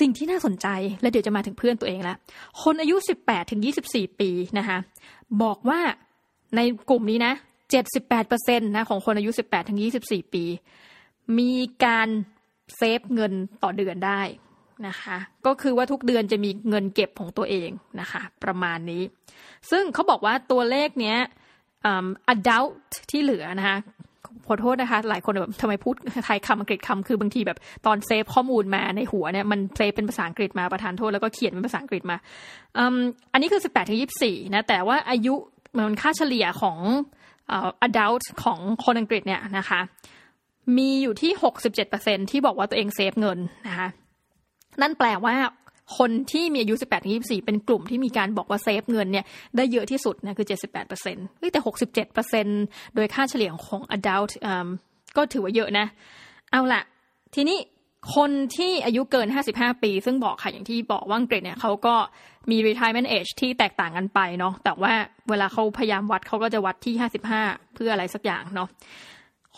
สิ่งที่น่าสนใจและเดี๋ยวจะมาถึงเพื่อนตัวเองละคนอายุสิบแปดถึงยี่สิบสี่ปีนะคะบอกว่าในกลุ่มนี้นะเจ็ดสิบแปดเปอร์เซ็นต์นะของคนอายุสิบแปดถึงยี่สิบสี่ปี มีการ save เงินต่อเดือนได้ นะคะ ก็คือว่าทุกเดือนจะมีเงินเก็บของตัวเองนะคะ ประมาณนี้ ซึ่งเขาบอกว่าตัวเลขเนี้ย adult ที่เหลือนะคะขอโทษนะคะ หลายคนแบบทำไมพูดไทยคำอังกฤษคำคือบางทีแบบตอน save ข้อมูลมาในหัวเนี่ยมัน save เป็นภาษาอังกฤษมาประทานโทษแล้วก็เขียนเป็นภาษาอังกฤษมาอันนี้คือ 18ถึง24 นะ แต่ว่าอายุมันค่าเฉลี่ยของ adult ของคนอังกฤษเนี่ยนะคะ มีอยู่ที่ 67%ที่บอกว่าตัวเองเซฟเงินนะคะ นั่นแปลว่าคนที่มีอายุ 18ถึง24 เป็นกลุ่มที่มีการบอกว่าเซฟเงินเนี่ยได้เยอะที่สุดนะคือ 78%เฮ้ยแต่ 67%โดยค่าเฉลี่ยของ adult ก็ถือว่าเยอะนะ เอาละทีนี้คนที่อายุเกิน 55 ปี ซึ่งบอกค่ะอย่างที่บอกว่าอังกฤษเนี่ยเขาก็มี retirement age ที่แตกต่างกันไปเนาะแต่ว่าเวลาเขาพยายามวัดเขาก็จะวัดที่ 55 เพื่ออะไรสักอย่างเนาะ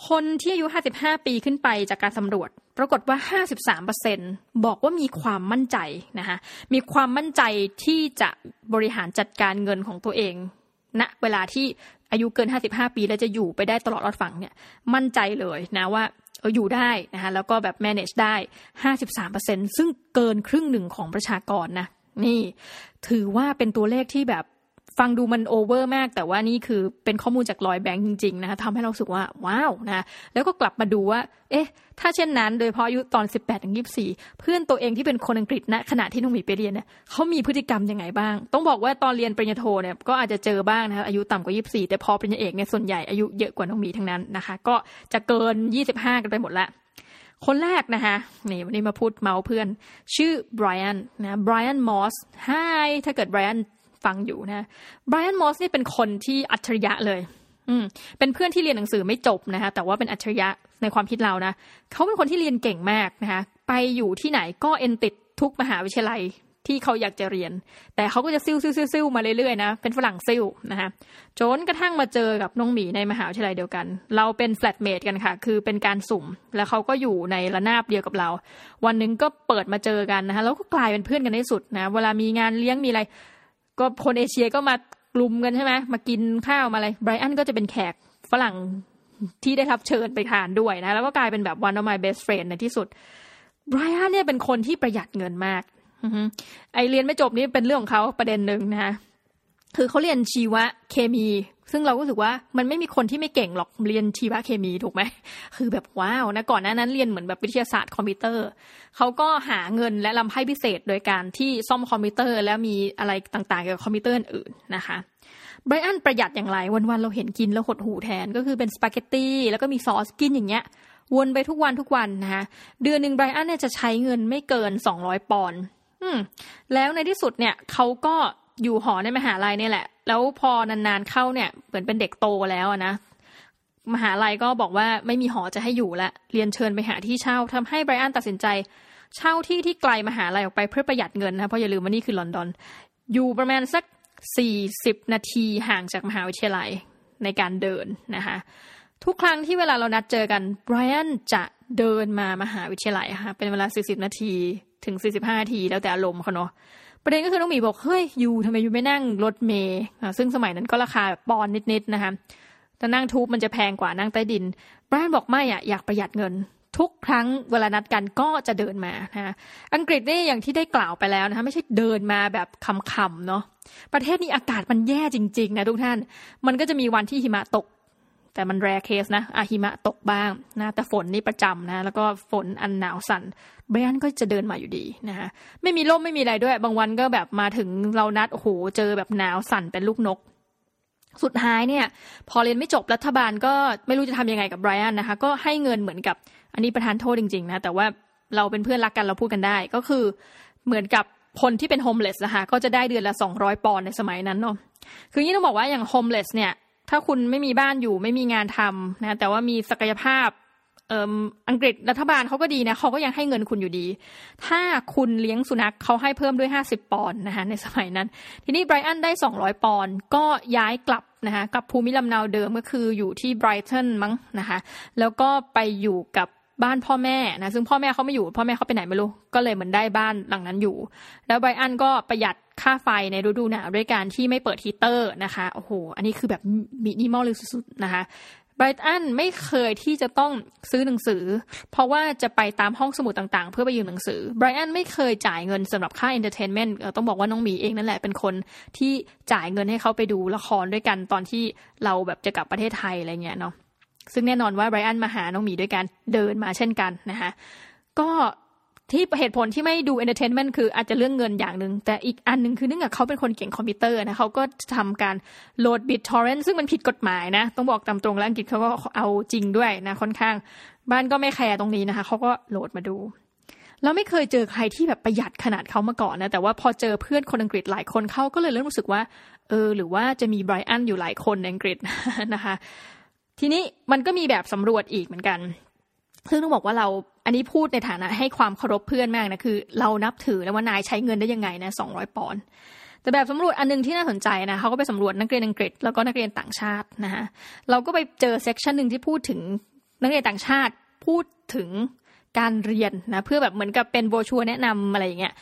คนที่อายุ 55 ปีขึ้นไปจากการสำรวจ ปรากฏว่า 53%บอกว่ามีความมั่นใจนะคะมีความมั่นใจที่จะบริหารจัดการเงินของตัวเองณนะเวลาที่อายุเกิน 55 ปีแล้วจะอยู่ไปได้ตลอดรอดฝั่งเนี่ยมั่นใจเลยนะว่าเอออยู่ได้นะคะแล้วก็แบบ manage ได้ 53%ซึ่งเกินครึ่งหนึ่งของประชากรนะนี่ ถือว่าเป็นตัวเลขที่แบบ ฟังดูมันโอเวอร์มาก แต่ว่านี่คือเป็นข้อมูลจากลอยแบงก์จริงๆนะคะทำให้เราสึกว่าว้าวนะแล้วก็กลับมาดูว่า เอ๊ะ ถ้าเช่นนั้น โดยเพราะอายุตอน 18ถึง24 เพื่อนตัวเองที่เป็นคนอังกฤษณขณะที่น้องหมีไปเรียนเนี่ยเขามีพฤติกรรมยังไงบ้าง ต้องบอกว่าตอนเรียนปริญญาโทเนี่ยก็อาจจะเจอบ้างนะคะอายุต่ำกว่า 24 แต่พอปริญญาเอกเนี่ยส่วนใหญ่อายุเยอะกว่าน้องหมีทั้งนั้นนะคะ ก็จะเกิน 25 กันไปหมดละคนแรกนะคะนี่วันนี้มาพูดเมาเพื่อน ชื่อไบรอันนะไบรอันมอสไฮถ้าเกิดไบรอัน ฟังอยู่นะไบรอันมอสนี่เป็นคนที่อัจฉริยะเลย อืมเป็นเพื่อนที่เรียนหนังสือไม่จบนะคะแต่ว่าเป็นอัจฉริยะในความคิดเรานะเขาเป็นคนที่เรียนเก่งมากนะคะไปอยู่ที่ไหนก็เอ็นติดทุกมหาวิทยาลัยที่เขาอยากจะเรียน แต่เขาก็จะซิ่วซิ่วซิ่วมาเรื่อยๆนะ เป็นฝรั่งซิ่วนะคะจนกระทั่งมาเจอกับน้องหมีในมหาวิทยาลัยเดียวกัน เราเป็นแฟลตเมทกันค่ะ คือเป็นการสุ่ม แล้วเขาก็อยู่ในระนาบเดียวกับเรา วันหนึ่งก็เปิดมาเจอกันนะคะแล้วก็กลายเป็นเพื่อนกันในสุดนะ เวลามีงานเลี้ยงมีอะไร ก็คนเอเชียก็มากลุ่มกันใช่ไหมมากินข้าวมาอะไรไบรอันก็จะเป็นแขกฝรั่งที่ได้รับเชิญไปทานด้วยนะ แล้วก็กลายเป็นแบบ one of my best friend ในที่สุดไบรอันเนี่ยเป็นคนที่ประหยัดเงินมากไอเรียนไม่จบนี่เป็นเรื่องของเขาประเด็นหนึ่งนะคะคือเขาเรียนชีวะเคมี ซึ่งเราก็รู้สึกว่ามันไม่มีคนที่ไม่เก่งหรอกเรียนชีวเคมีถูกไหมคือแบบว้าวนะก่อนหน้านั้นเรียนเหมือนแบบวิทยาศาสตร์คอมพิวเตอร์เขาก็หาเงินและลำไพ่พิเศษ โดยการที่ซ่อมคอมพิวเตอร์ แล้วมีอะไรต่างๆเกี่ยวกับคอมพิวเตอร์อื่นนะคะไบรอันประหยัดอย่างไรวันๆเราเห็นกินแล้วหดหู่แทนก็คือเป็นสปาเกตตี้แล้วก็มีซอสกินอย่างเงี้ยวนไปทุกวันทุกวันนะคะเดือนหนึ่งไบรอันเนี่ยจะใช้เงินไม่เกินสองร้อยปอนด์แล้วในที่สุดเนี่ยเขาก็ อยู่หอในมหาลัยนี่แหละ แล้วพอนานๆเข้าเนี่ย เหมือนเป็นเด็กโตแล้วนะมหาลัยก็บอกว่าไม่มีหอจะให้อยู่ละเรียนเชิญไปหาที่เช่าทำให้ไบรอันตัดสินใจ เช่าที่ที่ไกลมหาลัยออกไปเพื่อประหยัดเงินนะเพราะอย่าลืมว่านี่คือลอนดอน อยู่ประมาณสักสี่สิบนาทีห่างจากมหาวิทยาลัยในการเดินนะคะทุกครั้งที่เวลาเรานัดเจอกันไบรอันจะเดินมามหาวิทยาลัยค่ะเป็นเวลาสี่สิบนาทีถึงสี่สิบห้านาทีแล้วแต่อารมณ์เขาเนาะ ประเด็นก็คือน้องหมีบอกเฮ้ยยูทำไมยูไม่นั่งรถเมย์ซึ่งสมัยนั้นก็ราคาปอนนิดๆนะคะแต่นั่งทูบมันจะแพงกว่านั่งใต้ดินไบรอันบอกไม่อะอยากประหยัดเงิน ทุกครั้งเวลานัดกันก็จะเดินมานะอังกฤษนี่อย่างที่ได้กล่าวไปแล้วนะคะไม่ใช่เดินมาแบบคำๆเนาะประเทศนี้อากาศมันแย่จริง ๆ นะทุกท่าน มันก็จะมีวันที่หิมะตก แต่มันแรเคสนะอาหิมะตกบ้างนะแต่ฝนนี่ประจำนะ แล้วก็ฝนอันหนาวสั่นเบรอันก็จะเดินมาอยู่ดีนะคะไม่มีร่มไม่มีอะไรด้วย บางวันก็แบบมาถึงเรานัดโอ้โหเจอแบบหนาวสั่นเป็นลูกนก สุดท้ายเนี่ย พอเรียนไม่จบรัฐบาลก็ไม่รู้จะทำยังไงกับไบรอันนะคะ ก็ให้เงินเหมือนกับอันนี้ประธานโทษจริงๆนะแต่ว่าเราเป็นเพื่อนรักกันเราพูดกันได้ก็คือเหมือนกับคนที่เป็น homeless นะคะก็จะได้เดือนละสองร้อยปอนด์ในสมัยนั้นเนาะคือยี่ต้องบอกว่าอย่าง homeless เนี่ย ถ้าคุณไม่มีบ้านอยู่ไม่มีงานทำนะแต่ว่ามีศักยภาพอังกฤษรัฐบาลเขาก็ดีนะเขาก็ยังให้เงินคุณอยู่ดี ถ้าคุณเลี้ยงสุนัขเขาให้เพิ่มด้วย 50 ปอนด์นะคะในสมัยนั้น ทีนี้ไบรอันได้ 200 ปอนด์ก็ย้ายกลับนะคะกับภูมิลำเนาเดิมก็คืออยู่ที่ไบรตันมั้งนะคะแล้วก็ไปอยู่กับ บ้านพ่อแม่นะซึ่งพ่อแม่เขาไม่อยู่ พ่อแม่เขาไปไหนไม่รู้ ก็เลยเหมือนได้บ้านหลังนั้นอยู่ แล้วไบรอันก็ประหยัดค่าไฟในฤดูหนาวด้วยการที่ไม่เปิดฮีเตอร์นะคะโอ้โหอันนี้คือแบบมินิมอลเลยสุดๆนะคะไบรอันไม่เคยที่จะต้องซื้อหนังสือ เพราะว่าจะไปตามห้องสมุดต่างๆ เพื่อไปยืมหนังสือไบรอันไม่เคยจ่ายเงินสำหรับค่า entertainment ต้องบอกว่าน้องหมีเองนั่นแหละเป็นคนที่จ่ายเงินให้เขาไปดูละครด้วยกันตอนที่เราแบบจะกลับประเทศไทยอะไรเงี้ยเนาะ ซึ่งแน่นอนว่าไบรอันมาหาน้องหมีด้วยการเดินมาเช่นกันนะคะก็ที่เหตุผลที่ไม่ดู entertainment คืออาจจะเรื่องเงินอย่างหนึ่งแต่อีกอันหนึ่งคือเนื่องจากเขาเป็นคนเก่งคอมพิวเตอร์นะเขาก็ทำการโหลด BitTorrent ซึ่งมันผิดกฎหมายนะ ต้องบอกตามตรงแล้วอังกฤษเขาก็เอาจริงด้วยนะค่อนข้าง ไบรอันก็ไม่แคร์ตรงนี้นะคะเขาก็โหลดมาดูแล้วไม่เคยเจอใครที่แบบประหยัดขนาดเขามาก่อนนะแต่ว่าพอเจอเพื่อนคนอังกฤษหลายคนเขาก็เลยเริ่มรู้สึกว่า เออ หรือว่าจะมีไบรอันอยู่หลายคนในอังกฤษนะคะ ทีนี้มันก็มีแบบสำรวจอีกเหมือนกัน ซึ่งต้องบอกว่าเราอันนี้พูดในฐานะให้ความเคารพเพื่อนมากนะคือ เรานับถือแล้วว่านายใช้เงินได้ยังไงนะสองร้อยปอนด์แต่แบบสำรวจอันนึงที่น่าสนใจนะเขาก็ไปสำรวจนักเรียนอังกฤษแล้วก็นักเรียนต่างชาตินะคะเราก็ไปเจอเซกชันหนึ่งที่พูดถึงนักเรียนต่างชาติพูดถึงการเรียนนะเพื่อแบบเหมือนกับเป็นโบชัวแนะนำอะไรอย่างเงี้ย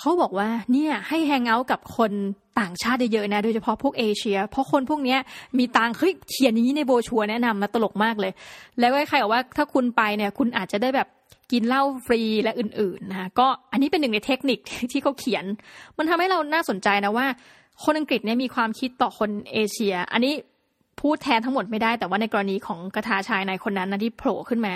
เขาบอกว่าเนี่ยให้แฮงเอาท์กับคนต่างชาติเยอะๆนะ โดยเฉพาะพวกเอเชีย เพราะคนพวกนี้มีตังเฮ้ยเขียนนี้ในโบชัวแนะนำมาตลกมากเลย แล้วก็ใครบอกว่าถ้าคุณไปเนี่ยคุณอาจจะได้แบบกินเหล้าฟรีและอื่นๆนะก็อันนี้เป็นหนึ่งในเทคนิคที่เขาเขียน มันทำให้เราน่าสนใจนะว่า คนอังกฤษเนี่ยมีความคิดต่อคนเอเชีย อันนี้พูดแทนทั้งหมดไม่ได้แต่ว่าในกรณีของกระทาชายในคนนั้นนะที่โผล่ขึ้นมา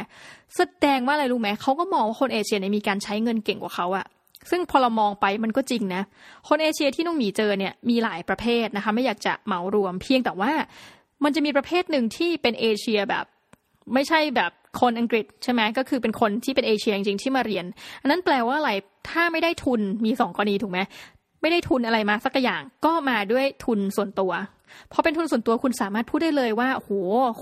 แสดงว่าอะไรรู้ไหมเขาก็มองว่าคนเอเชียเนี่ยมีการใช้เงินเก่งกว่าเขาอะ ซึ่งพอเรามองไปมันก็จริงนะ คนเอเชียที่น้องหมีเจอเนี่ยมีหลายประเภทนะคะ ไม่อยากจะเหมารวมเพียงแต่ว่ามันจะมีประเภทหนึ่งที่เป็นเอเชียแบบ ไม่ใช่แบบคนอังกฤษใช่ไหมก็คือเป็นคนที่เป็นเอเชียจริงๆที่มาเรียน อันนั้นแปลว่าอะไรถ้าไม่ได้ทุนมีสองกรณีถูกไหม ไม่ได้ทุนอะไรมาสักอย่าง ก็มาด้วยทุนส่วนตัวพอเป็นทุนส่วนตัวคุณสามารถพูดได้เลยว่าโห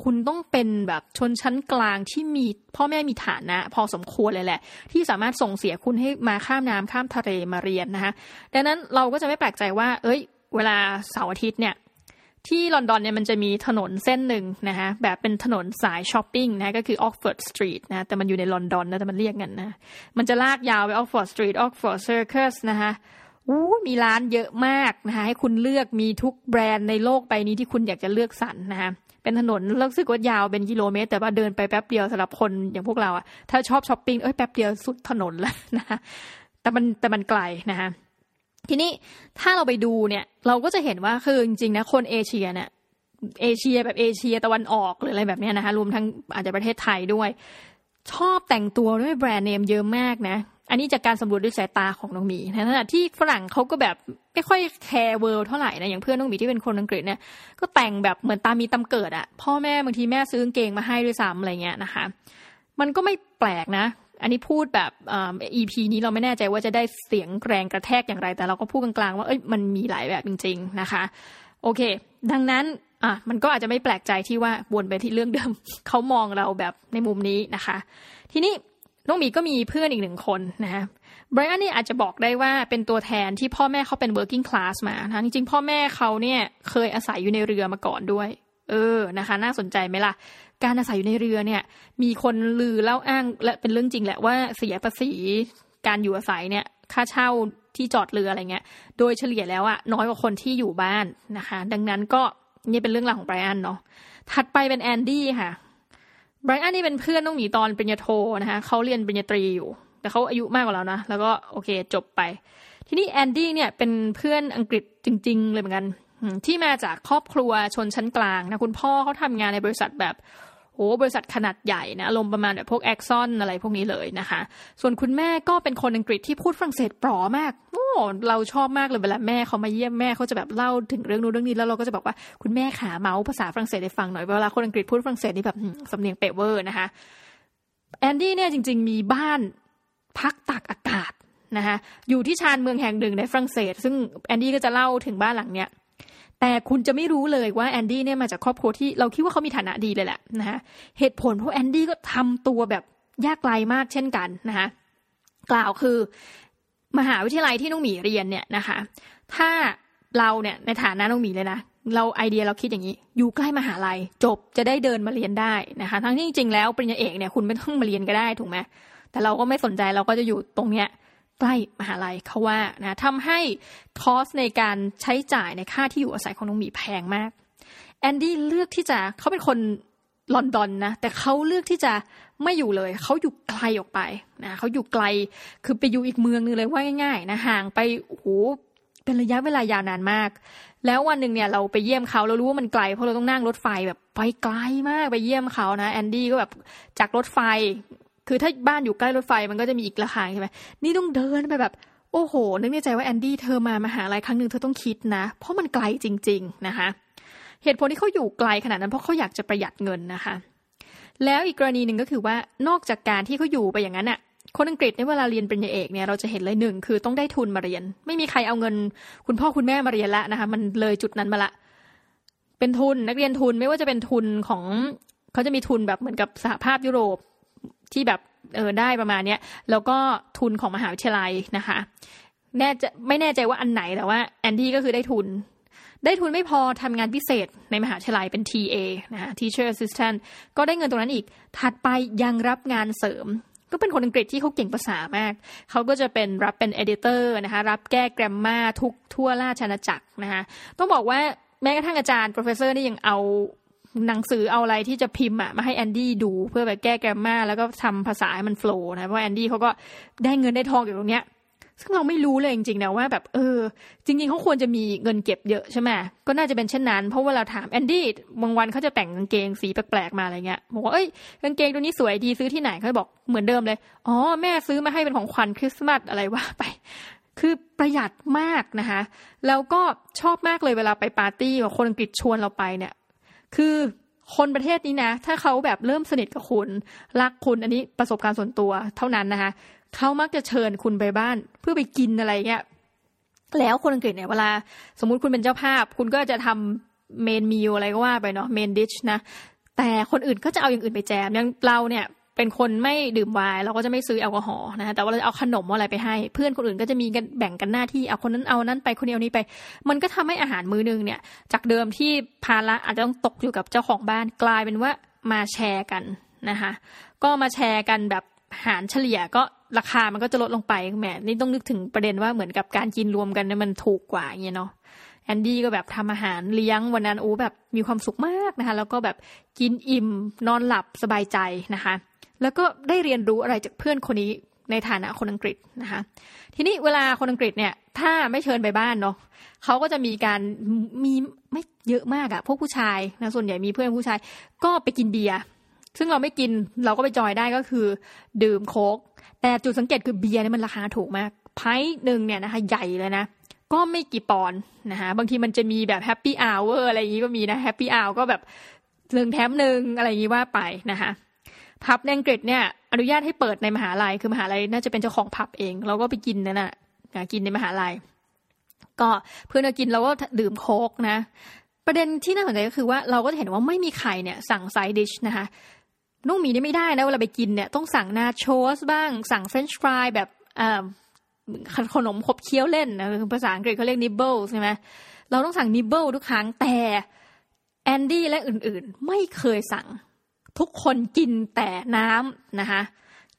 คุณต้องเป็นแบบชนชั้นกลางที่มีพ่อแม่มีฐานะ พอสมควรเลยแหละ ที่สามารถส่งเสียคุณให้มาข้ามน้ำข้ามทะเลมาเรียนนะคะดังนั้นเราก็จะไม่แปลกใจว่า เอ้ย เวลาเสาร์อาทิตย์เนี่ยที่ลอนดอนเนี่ยมันจะมีถนนเส้นหนึ่งนะคะแบบเป็นถนนสายช้อปปิ้งนะก็คือ Oxford Street นะแต่มันอยู่ในลอนดอนนะแต่มันเรียกกันนะ มันจะลากยาวไป Oxford Street Oxford Circus นะคะ มีร้านเยอะมากนะคะให้คุณเลือกมีทุกแบรนด์ในโลกใบนี้ที่คุณอยากจะเลือกสรรนะคะเป็นถนนเลือกซึกว่ายาวเป็นกิโลเมตร แต่ว่าเดินไปแป๊บเดียวสำหรับคนอย่างพวกเราอะถ้าชอบช้อปปิ้งเอ้ยแป๊บเดียวสุดถนนแล้วนะคะแต่มันแต่มันไกลนะคะทีนี้ถ้าเราไปดูเนี่ยเราก็จะเห็นว่าคือจริงๆนะคนเอเชียเนี่ยเอเชียแบบเอเชียตะวันออกหรืออะไรแบบนี้นะคะรวมทั้งอาจจะประเทศไทยด้วย ชอบแต่งตัวด้วยแบรนด์เนมเยอะมากนะ อันนี้จากการสำรวจด้วยสายตาของน้องหมีในขณะที่ฝรั่งเขาก็แบบไม่ค่อย care world เท่าไหร่นะอย่างเพื่อนน้องหมีที่เป็นคนอังกฤษเนี่ยก็แต่งแบบเหมือนตามีตามเกิดอะพ่อแม่บางทีแม่ซื้อกางเกงมาให้ด้วยซ้ำอะไรเงี้ยนะคะ มันก็ไม่แปลกนะ อันนี้พูดแบบอ่า EP นี้เราไม่แน่ใจว่าจะได้เสียงแรงกระแทกอย่างไร แต่เราก็พูดกลางๆว่าเอ้ยมันมีหลายแบบจริง ๆนะคะ โอเค ดังนั้นอะมันก็อาจจะไม่แปลกใจที่ว่าวนไปที่เรื่องเดิมเขามองเราแบบในมุมนี้นะคะ ทีนี้ น้องหมีก็มีเพื่อนอีกหนึ่งคนนะคะไบรอันนี่อาจจะบอกได้ว่าเป็นตัวแทนที่พ่อแม่เขาเป็น working class มานะจริงๆ พ่อแม่เขาเนี่ยเคยอาศัยอยู่ในเรือมาก่อนด้วย เออนะคะ น่าสนใจไหมล่ะ การอาศัยอยู่ในเรือเนี่ย มีคนลือเล่าอ้างและเป็นเรื่องจริงแหละว่าเสียภาษีการอยู่อาศัยเนี่ย ค่าเช่าที่จอดเรืออะไรเงี้ย โดยเฉลี่ยแล้วอะน้อยกว่าคนที่อยู่บ้านนะคะ ดังนั้นก็นี่เป็นเรื่องราวของไบรอันเนาะถัดไปเป็นแอนดี้ค่ะ ไบรอันนี่เป็นเพื่อนน้องหมีตอนปริญญาโทนะคะเขาเรียนปริญญาตรีอยู่ แต่เขาอายุมากกว่าเรานะ แล้วก็โอเคจบไป ทีนี้แอนดี้เนี่ยเป็นเพื่อนอังกฤษจริง ๆ เลยเหมือนกันที่มาจากครอบครัวชนชั้นกลางนะคุณพ่อเขาทำงานในบริษัทแบบ โอ้บริษัทขนาดใหญ่นะอารมณ์ประมาณแบบพวก Exxon อะไรพวกนี้เลยนะคะ ส่วนคุณแม่ก็เป็นคนอังกฤษที่พูดฝรั่งเศสปร๋อมากโอ้เราชอบมากเลยเวลาแม่เขามาเยี่ยมแม่เขาจะแบบเล่าถึงเรื่องนู้นเรื่องนี้แล้วเราก็จะบอกว่าคุณแม่ขาเม้าท์ภาษาฝรั่งเศสให้ฟังหน่อยเวลาคนอังกฤษพูดฝรั่งเศสนี่แบบสำเนียงเป๊ะเวอร์นะคะแอนดี้เนี่ยจริง ๆ มีบ้านพักตากอากาศนะคะอยู่ที่ชานเมืองแห่งหนึ่งในฝรั่งเศส ซึ่งแอนดี้ก็จะเล่าถึงบ้านหลังเนี้ย แต่คุณจะไม่รู้เลยว่าแอนดี้เนี่ยมาจากครอบครัวที่เราคิดว่าเขามีฐานะดีเลยแหละนะคะเหตุผลเพราะแอนดี้ก็ทำตัวแบบยากไร้มากเช่นกันนะคะกล่าวคือ มหาวิทยาลัยที่น้องหมีเรียนเนี่ยนะคะ ถ้าเราเนี่ยในฐานะน้องหมีเลยนะเราไอเดียเราคิดอย่างนี้ อยู่ใกล้มหาลัยจบจะได้เดินมาเรียนได้นะคะ ทั้งที่จริงๆแล้วปริญญาเอกเนี่ยคุณไม่ต้องมาเรียนก็ได้ถูกไหมแต่เราก็ไม่สนใจเราก็จะอยู่ตรงเนี้ย ใกล้มหาลัยเขาว่านะทำให้คอสในการใช้จ่ายในค่าที่อยู่อาศัยของน้องหมีแพงมากแอนดี้เลือกที่จะเขาเป็นคนลอนดอนนะแต่เขาเลือกที่จะไม่อยู่เลย เขาอยู่ไกลออกไปนะเขาอยู่ไกลคือไปอยู่อีกเมืองนึงเลยว่าง่ายๆนะห่างไปโอ้โหเป็นระยะเวลายาวนานมาก แล้ววันหนึ่งเนี่ยเราไปเยี่ยมเขาเรารู้ว่ามันไกลเพราะเราต้องนั่งรถไฟแบบไปไกลมากไปเยี่ยมเขานะแอนดี้ก็แบบจากรถไฟ คือถ้าบ้านอยู่ใกล้รถไฟมันก็จะมีอีกราคาใช่ไหมนี่ต้องเดินไปแบบ โอ้โห นึกในใจว่าแอนดี้เธอมามาหาลัยครั้งหนึ่งเธอต้องคิดนะ เพราะมันไกลจริง ๆ นะคะ เหตุผลที่เขาอยู่ไกลขนาดนั้นเพราะเขาอยากจะประหยัดเงินนะคะ แล้วอีกกรณีหนึ่งก็คือว่านอกจากการที่เขาอยู่ไปอย่างนั้นอะคนอังกฤษในเวลาเรียนปริญญาเอกเนี่ยเราจะเห็นเลยหนึ่งคือต้องได้ทุนมาเรียน ไม่มีใครเอาเงิน คุณพ่อคุณแม่มาเรียนล้วนะคะ มันเลยจุดนั้นมาละ เป็นทุนนักเรียนทุนไม่ว่าจะเป็นทุนของเขาจะมีทุนแบบเหมือนกับสหภาพยุโรป ที่แบบเออได้ประมาณเนี้ยแล้วก็ทุนของมหาวิทยาลัยนะคะแน่จะไม่แน่ใจว่าอันไหนแต่ว่าแอนดี้ก็คือได้ทุน ได้ทุนไม่พอทำงานพิเศษในมหาวิทยาลัยเป็น TA นะคะ Teacher Assistant ก็ได้เงินตรงนั้นอีก ถัดไปยังรับงานเสริม ก็เป็นคนอังกฤษที่เขาเก่งภาษามาก เขาก็จะเป็นรับเป็น editor นะคะรับแก้ grammar ทุกทั่วราชอาณาจักรนะคะต้องบอกว่าแม้กระทั่งอาจารย์ professor นี่ยังเอา หนังสือเอาอะไรที่จะพิมพ์อะมาให้แอนดี้ดูเพื่อแบบแก้ grammar แล้วก็ทำภาษาให้มัน flow นะเพราะแอนดี้เขาก็ได้เงินได้ทองอยู่ตรงเนี้ยซึ่งเราไม่รู้เลยจริงๆนะว่าแบบเออ จริงๆเขาควรจะมีเงินเก็บเยอะใช่ไหมก็น่าจะเป็นเช่นนั้น เพราะว่าเราถามแอนดี้บางวันเขาจะแต่งกางเกงสีแปลกๆมาอะไรเงี้ยบอกว่าเอ้ยกางเกงตัวนี้สวยดีซื้อที่ไหนเขาบอกเหมือนเดิมเลยอ๋อแม่ซื้อมาให้เป็นของขวัญคริสต์มาสอะไรว่าไป คือประหยัดมากนะคะแล้วก็ชอบมากเลยเวลาไปปาร์ตี้กับคนอังกฤษชวนเราไปเนี่ย คือคนประเทศนี้นะ ถ้าเขาแบบเริ่มสนิทกับคุณ รักคุณอันนี้ประสบการณ์ส่วนตัวเท่านั้นนะคะเขามักจะเชิญคุณไปบ้านเพื่อไปกินอะไรเงี้ยแล้วคนอังกฤษเนี่ยเวลา สมมุติคุณเป็นเจ้าภาพ คุณก็จะทำเมนมิวอะไรก็ว่าไปเนาะเมนดิชนะแต่คนอื่นก็จะเอาอย่างอื่นไปแจมอย่างเราเนี่ย เป็นคนไม่ดื่มไวน์เราก็จะไม่ซื้อแอลกอฮอล์นะแต่ว่าเราเอาขนมอะไรไปให้ เพื่อนคนอื่นก็จะมีกันแบ่งกันหน้าที่เอาคนนั้นเอานั้นไปคนนี้เอานี้ไป มันก็ทำให้อาหารมื้อนึงเนี่ย จากเดิมที่ภาระอาจจะต้องตกอยู่กับเจ้าของบ้านกลายเป็นว่ามาแชร์กันนะคะก็มาแชร์กันแบบหารเฉลี่ยก็ราคามันก็จะลดลงไปแหมนี่ต้องนึกถึงประเด็นว่าเหมือนกับการกินรวมกันเนี่ยมันถูกกว่าอย่างเงี้ยเนาะแอนดี้ก็แบบทำอาหารเลี้ยงวันนั้นโอ้แบบมีความสุขมากนะคะ แล้วก็แบบกินอิ่มนอนหลับสบายใจนะคะ แล้วก็ได้เรียนรู้อะไรจากเพื่อนคนนี้ในฐานะคนอังกฤษนะคะ ทีนี้เวลาคนอังกฤษเนี่ย ถ้าไม่เชิญไปบ้านเนาะเขาก็จะมีการมีไม่เยอะมากอะพวกผู้ชายนะส่วนใหญ่มีเพื่อนผู้ชาย ก็ไปกินเบียร์ซึ่งเราไม่กินเราก็ไปจอยได้ก็คือ ดื่มโค้กแต่จุดสังเกตคือเบียร์เนี่ยมันราคาถูกมากไพ่หนึ่งเนี่ยนะคะใหญ่เลยนะก็ไม่กี่ปอนด์นะคะบางทีมันจะมีแบบ happy hour อะไรอย่างนี้ก็มีนะ happy hour ก็แบบหนึ่งแถมหนึ่งอะไรอย่างนี้ว่าไปนะคะ ผับในอังกฤษเนี่ยอนุญาตให้เปิดในมหาลัยคือมหาลัยน่าจะเป็นเจ้าของผับเอง เราก็ไปกินนั่นน่ะกินในมหาลัย ก็เพื่อนกินเราก็ดื่มโค้กนะ ประเด็นที่น่าสนใจก็คือว่าเราก็จะเห็นว่าไม่มีใครเนี่ยสั่ง side dish นะคะน้องหมีนี่ไม่ได้นะเวลาไปกินเนี่ยต้องสั่ง nachos บ้าง สั่งเฟรนช์ฟรายแบบขนมขบเคี้ยวเล่นนะภาษาอังกฤษเขาเรียก nibble ใช่ไหมเราต้องสั่ง nibble ทุกครั้งแต่แอนดี้และอื่นๆ ไม่เคยสั่ง ทุกคนกินแต่น้ำนะคะ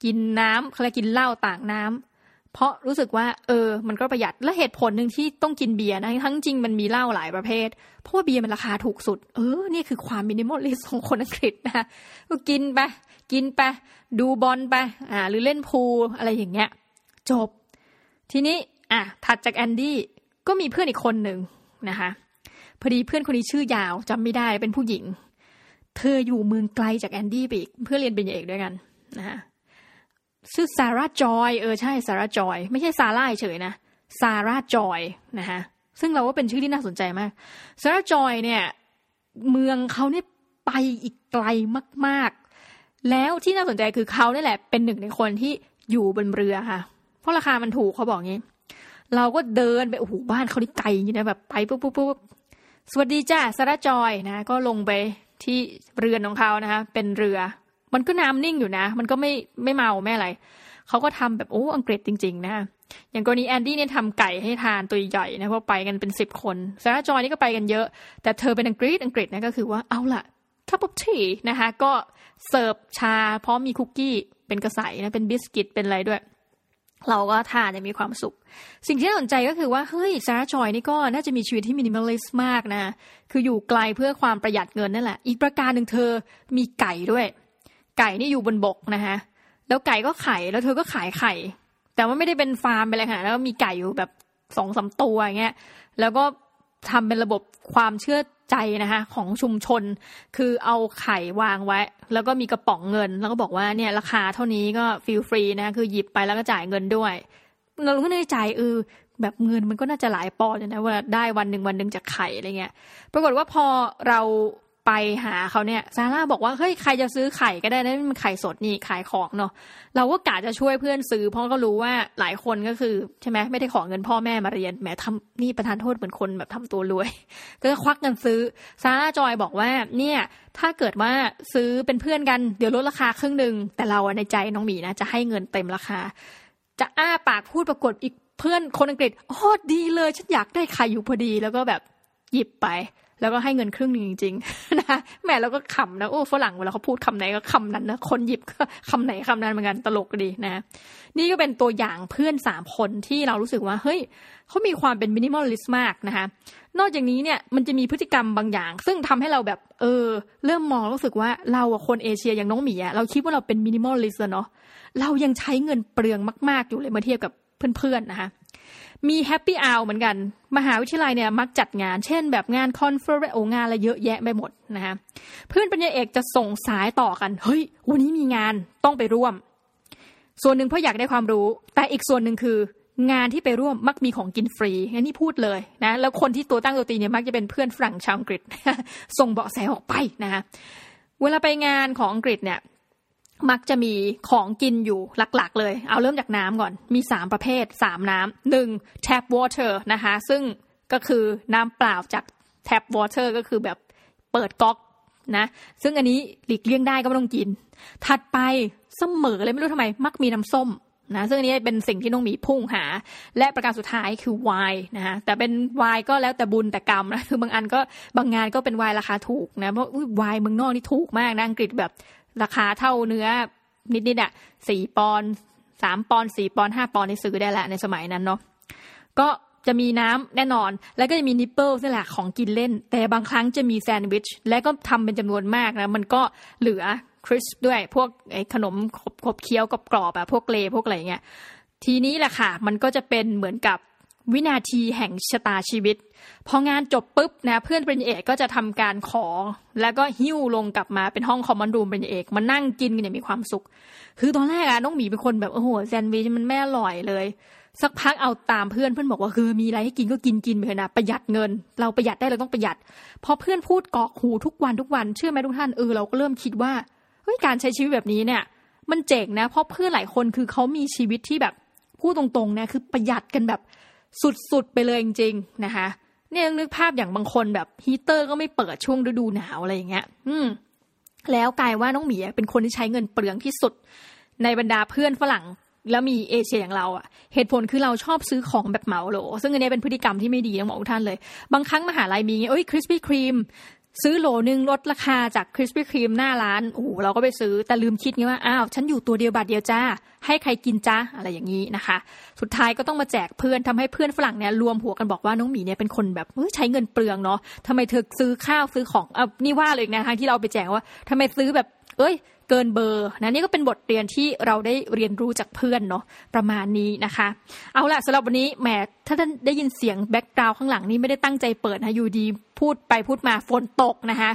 กินน้ำเขาเรียกกินเหล้าต่างน้ำเพราะรู้สึกว่า เออ มันก็ประหยัดและเหตุผลหนึ่งที่ต้องกินเบียร์นะทั้งจริงมันมีเหล้าหลายประเภท เพราะว่าเบียร์มันราคาถูกสุด เออ นี่คือความ minimalist ของคนอังกฤษนะก็กินไปกินไปดูบอลไปอ่า หรือเล่น pool อะไรอย่างเงี้ย จบ ทีนี้อะถัดจากแอนดี้ก็มีเพื่อนอีกคนหนึ่งนะคะพอดีเพื่อนคนนี้ชื่อยาวจำไม่ได้เป็นผู้หญิง เธออยู่เมืองไกลจากแอนดี้ไปอีกเพื่อเรียนเป็นเอกด้วยกันนะคะชื่อซาร่าจอยเออใช่ซาร่าจอย ไม่ใช่ซาร่าเฉยนะซาร่าจอยนะคะซึ่งเราว่าเป็นชื่อที่น่าสนใจมากซาร่าจอยเนี่ย เมืองเขาเนี่ยไปอีกไกลมากๆ แล้วที่น่าสนใจคือเขาเนี่ยแหละ เป็นหนึ่งในคนที่อยู่บนเรือค่ะ เพราะราคามันถูกเขาบอกงี้ เราก็เดินไปโอ้โหบ้านเขาที่ไกลอย่างนี้นะแบบไปปุ๊บปุ๊บปุ๊บสวัสดีจ้าซาร่าจอยนะ ก็ลงไป ที่เรือนของเขานะคะ เป็นเรือ มันก็น้ำนิ่งอยู่นะ มันก็ไม่ไม่เมาไม่อะไรเขาก็ทำแบบโอ้อังกฤษจริง ๆ นะอย่างกรณีแอนดี้เนี่ยทำไก่ให้ทานตัวใหญ่นะเพราะไปกันเป็นสิบคนซาร่าจอยนี่ก็ไปกันเยอะ แต่เธอเป็นอังกฤษอังกฤษนะก็คือว่าเอาล่ะคัพอ f t ีนะคะ ก็เสิร์ฟชาพร้อมมีคุกกี้เป็นกระสายนะเป็นบิสกิตเป็นอะไรด้วย เราก็ทานจะมีความสุข สิ่งที่น่าสนใจก็คือว่า เฮ้ยซาร่าจอยนี่ก็น่าจะมีชีวิตที่ minimalist มากนะ คืออยู่ไกลเพื่อความประหยัดเงินนั่นแหละ อีกประการหนึ่งเธอมีไก่ด้วย ไก่นี่อยู่บนบกนะคะแล้วไก่ก็ไข่แล้วเธอก็ขายไข่ แต่ว่าไม่ได้เป็นฟาร์มไปเลยค่ะแล้วมีไก่อยู่แบบสองสาตัวอย่างเงี้ยแล้วก็ ทำเป็นระบบความเชื่อใจนะคะของชุมชน คือเอาไข่วางไว้ แล้วก็มีกระป๋องเงิน แล้วก็บอกว่าเนี่ยราคาเท่านี้ก็ฟิลฟรีนะคือหยิบไปแล้วก็จ่ายเงินด้วย เราก็ในใจเออแบบเงินมันก็น่าจะหลายปอนด์นะว่าได้วันหนึ่งวันหนึ่งจากไข่อะไรเงี้ย ปรากฏว่าพอเรา ไปหาเขาเนี่ยซาร่าบอกว่าเฮ้ยใครจะซื้อไข่ก็ได้นะมันไข่สดนี่ขายของเนาะเราก็กะจะช่วยเพื่อนซื้อเพราะก็รู้ว่าหลายคนก็คือใช่ไหมไม่ได้ขอเงินพ่อแม่มาเรียนแหมทำนี่ประทานโทษเหมือนคนแบบทำตัวรวย ก็ควักเงินซื้อซาร่าจอยบอกว่าเนี่ยถ้าเกิดว่าซื้อเป็นเพื่อนกันเดี๋ยวลดราคาครึ่งหนึ่งแต่เราในใจน้องหมีนะจะให้เงินเต็มราคา จะอ้าปากพูดปรากฏอีกเพื่อนคนอังกฤษโอ้ดีเลยฉันอยากได้ไข่อยู่พอดีแล้วก็แบบหยิบไป แล้วก็ให้เงินครึ่งหนึ่งจริงๆนะแม่เราก็ขำนะโอ้ฝรั่งเวลาเขาพูดคำไหนก็คำนั้นนะคนหยิบก็คำไหนคำนั้นเหมือนกันตลกดีนะ นี่ก็เป็นตัวอย่างเพื่อนสามคนที่เรารู้สึกว่าเฮ้ยเขามีความเป็น minimalist มากนะคะนอกจากนี้เนี่ยมันจะมีพฤติกรรมบางอย่าง ซึ่งทำให้เราแบบเออ เริ่มมองรู้สึกว่าเราคนเอเชียอย่างน้องหมีอะเราคิดว่าเราเป็น minimalist เนาะเรายังใช้เงินเปลืองมาก ๆ อยู่เลยเมื่อเทียบกับเพื่อนๆนะคะ มี happy hour เหมือนกัน มหาวิทยาลัยเนี่ยมักจัดงาน เช่น แบบงาน conference งานอะไรเยอะแยะไปหมดนะคะเพื่อนปริญญาเอกจะส่งสารต่อกัน เฮ้ย วันนี้มีงานต้องไปร่วม ส่วนหนึ่งเพราะอยากได้ความรู้ แต่อีกส่วนหนึ่งคืองานที่ไปร่วมมักมีของกินฟรีอันนี้พูดเลยนะแล้วคนที่ตัวตั้งตัวตีเนี่ยมักจะเป็นเพื่อนฝรั่งชาวอังกฤษ ส่งเบาะแสออกไปนะคะเวลาไปงานของอังกฤษเนี่ย มักจะมีของกินอยู่หลักๆ เลย เอาเริ่มจากน้ำก่อน มีสามประเภทสามน้ำหนึ่ง tap water นะคะ ซึ่งก็คือน้ำเปล่าจาก tap water ก็คือแบบเปิดก๊อกนะ ซึ่งอันนี้หลีกเลี่ยงได้ก็ไม่ต้องกิน ถัดไปเสมอเลยไม่รู้ทำไม มักมีน้ำส้มนะซึ่งอันนี้เป็นสิ่งที่น้องมีพุ่งหา และประการสุดท้ายคือไวน์นะคะแต่เป็นไวน์ก็แล้วแต่บุญแต่กรรมนะคือบางอันก็บางงานก็เป็นไวน์ราคาถูกนะเพราะไวน์เมืองนอกนี่ถูกมากนะอังกฤษแบบ ราคาเท่าเนื้อนิดๆอะสี่ปอนด์สามปอนด์สี่ปอนด์ห้าปอนด์นี่ซื้อได้แหละในสมัยนั้นเนาะก็จะมีน้ำแน่นอน แล้วก็จะมี nibble นี่แหละของกินเล่น แต่บางครั้งจะมีแซนด์วิช และก็ทำเป็นจำนวนมากนะ มันก็เหลือ crisps ด้วยพวกไอ้ขนมขบขบเคี้ยวกรุบกรอบอะพวก Lay's พวกอะไรเงี้ยทีนี้แหละค่ะ มันก็จะเป็นเหมือนกับ วินาทีแห่งชะตาชีวิต พองานจบปุ๊บนะเพื่อนปริญญาเอกก็จะทำการขอ แล้วก็หิ้วลงกลับมาเป็นห้องคอมมอนรูมปริญญาเอกมานั่งกินกันอย่างมีความสุข คือตอนแรกอะน้องหมีเป็นคนแบบโอ้โหแซนด์วิชมันไม่อร่อยเลย สักพักเอาตามเพื่อนเพื่อนบอกว่าคือมีอะไรให้กินก็กินกินไปเถอะนะประหยัดเงิน เราประหยัดได้เราต้องประหยัดพอเพื่อนพูดกอกหูทุกวันทุกวันเชื่อไหมทุกท่านเออเราก็เริ่มคิดว่าเฮ้ยการใช้ชีวิตแบบนี้เนี่ย มันเจ๋งนะ เพราะเพื่อนหลายคนคือเขามีชีวิตที่แบบพูดตรงๆนะคือประหยัดกันแบบ สุดๆไปเลยจริงๆนะคะเนี่ยนึกภาพอย่างบางคนแบบฮีเตอร์ก็ไม่เปิดช่วงฤดูหนาวอะไรอย่างเงี้ย อืม แล้วกลายว่าน้องหมีเป็นคนที่ใช้เงินเปลืองที่สุด ในบรรดาเพื่อนฝรั่งแล้วมีเอเชียอย่างเราอะเหตุผลคือเราชอบซื้อของแบบเหมาโหล ซึ่งอันนี้เป็นพฤติกรรมที่ไม่ดีต้องบอกทุกท่านเลย บางครั้งมหาลัยมีเอ้ย Krispy Kreme ซื้อโหลนึงลดราคาจากคริสปี้ครีมหน้าร้านโอ้เราก็ไปซื้อแต่ลืมคิดไงว่าอ้าวฉันอยู่ตัวเดียวบาทเดียวจ้า ให้ใครกินจ้าอะไรอย่างนี้นะคะ สุดท้ายก็ต้องมาแจกเพื่อนทำให้เพื่อนฝรั่งเนี่ยรวมหัวกันบอกว่าน้องหมีเนี่ยเป็นคนแบบใช้เงินเปลืองเนาะทำไมเธอซื้อข้าวซื้อของอะนี่ว่าเลยนะทางที่เราไปแจกว่าทำไมซื้อแบบ เอ้ย เกินเบอร์นะนี่ก็เป็นบทเรียนที่เราได้เรียนรู้จากเพื่อนเนาะประมาณนี้นะคะ เอาละสำหรับวันนี้แหมถ้าท่านได้ยินเสียงแบ็กกราวข้างหลังนี่ไม่ได้ตั้งใจเปิดนะอยู่ดีพูดไปพูดมาฝนตกนะคะ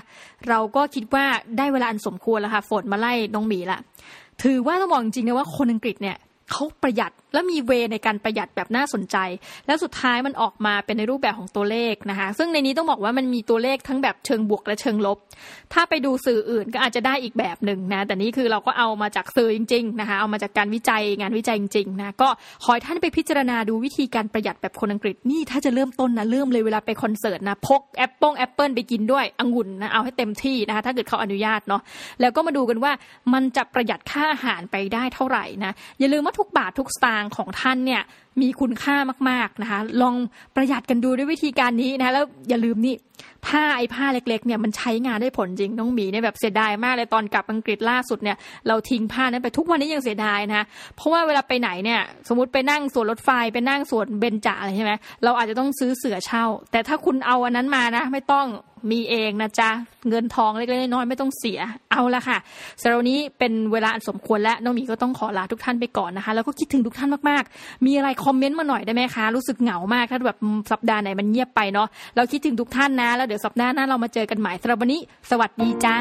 เราก็คิดว่าได้เวลาอันสมควรแล้วค่ะฝนมาไล่น้องหมีละถือว่าต้องบอกจริงๆนะว่าคนอังกฤษเนี่ย เขาประหยัดและมีเวในการประหยัดแบบน่าสนใจ แล้วสุดท้ายมันออกมาเป็นในรูปแบบของตัวเลขนะคะซึ่งในนี้ต้องบอกว่ามันมีตัวเลขทั้งแบบเชิงบวกและเชิงลบ ถ้าไปดูสื่ออื่นก็อาจจะได้อีกแบบหนึ่งนะแต่นี่คือเราก็เอามาจากสื่อจริงๆนะคะเอามาจากการวิจัยงานวิจัยจริงๆนะก็ขอให้ท่านไปพิจารณาดูวิธีการประหยัดแบบคนอังกฤษนี่ถ้าจะเริ่มต้นนะเริ่มเลยเวลาไปคอนเสิร์ตนะพกแอปเปิลแอปเปิลไปกินด้วยองุ่นนะเอาให้เต็มที่นะคะถ้าเกิดเขาอนุญาตเนาะแล้วก็มาดูกันว่ามันจะประหยัดค่าอาหารไปได้เท่าไหร่นะอย่าลืมว่าทุกบาททุกสตางค์ของท่านเนี่ยมีคุณค่ามากๆนะคะลองประหยัดกันดูด้วยวิธีการนี้นะแล้วอย่าลืมนี่ผ้าไอ้ผ้าเล็กๆเนี่ยมันใช้งานได้ผลจริงน้องหมีเนี่ยแบบเสียดายมากเลยตอนกลับอังกฤษล่าสุดเนี่ยเราทิ้งผ้านั้นไปทุกวันนี้ยังเสียดายนะเพราะว่าเวลาไปไหนเนี่ยสมมติไปนั่งสวนรถไฟไปนั่งสวนเบญจอะไรใช่ไหมเราอาจจะต้องซื้อเสือเช่า แต่ถ้าคุณเอาอันนั้นมานะ ไม่ต้อง มีเองนะจ๊ะ เงินทองเล็กๆน้อยๆไม่ต้องเสียเอาละค่ะสำหรับนี้เป็นเวลาอันสมควรและน้องหมีก็ต้องขอลาทุกท่านไปก่อนนะคะ แล้วก็คิดถึงทุกท่านมากๆ มีอะไรคอมเมนต์มาหน่อยได้ไหมคะ รู้สึกเหงามากถ้าแบบสัปดาห์ไหนมันเงียบไปเนาะเราคิดถึงทุกท่านนะ แล้วเดี๋ยวสัปดาห์หน้าเรามาเจอกันใหม่สำหรับวันนี้ สวัสดีจ้า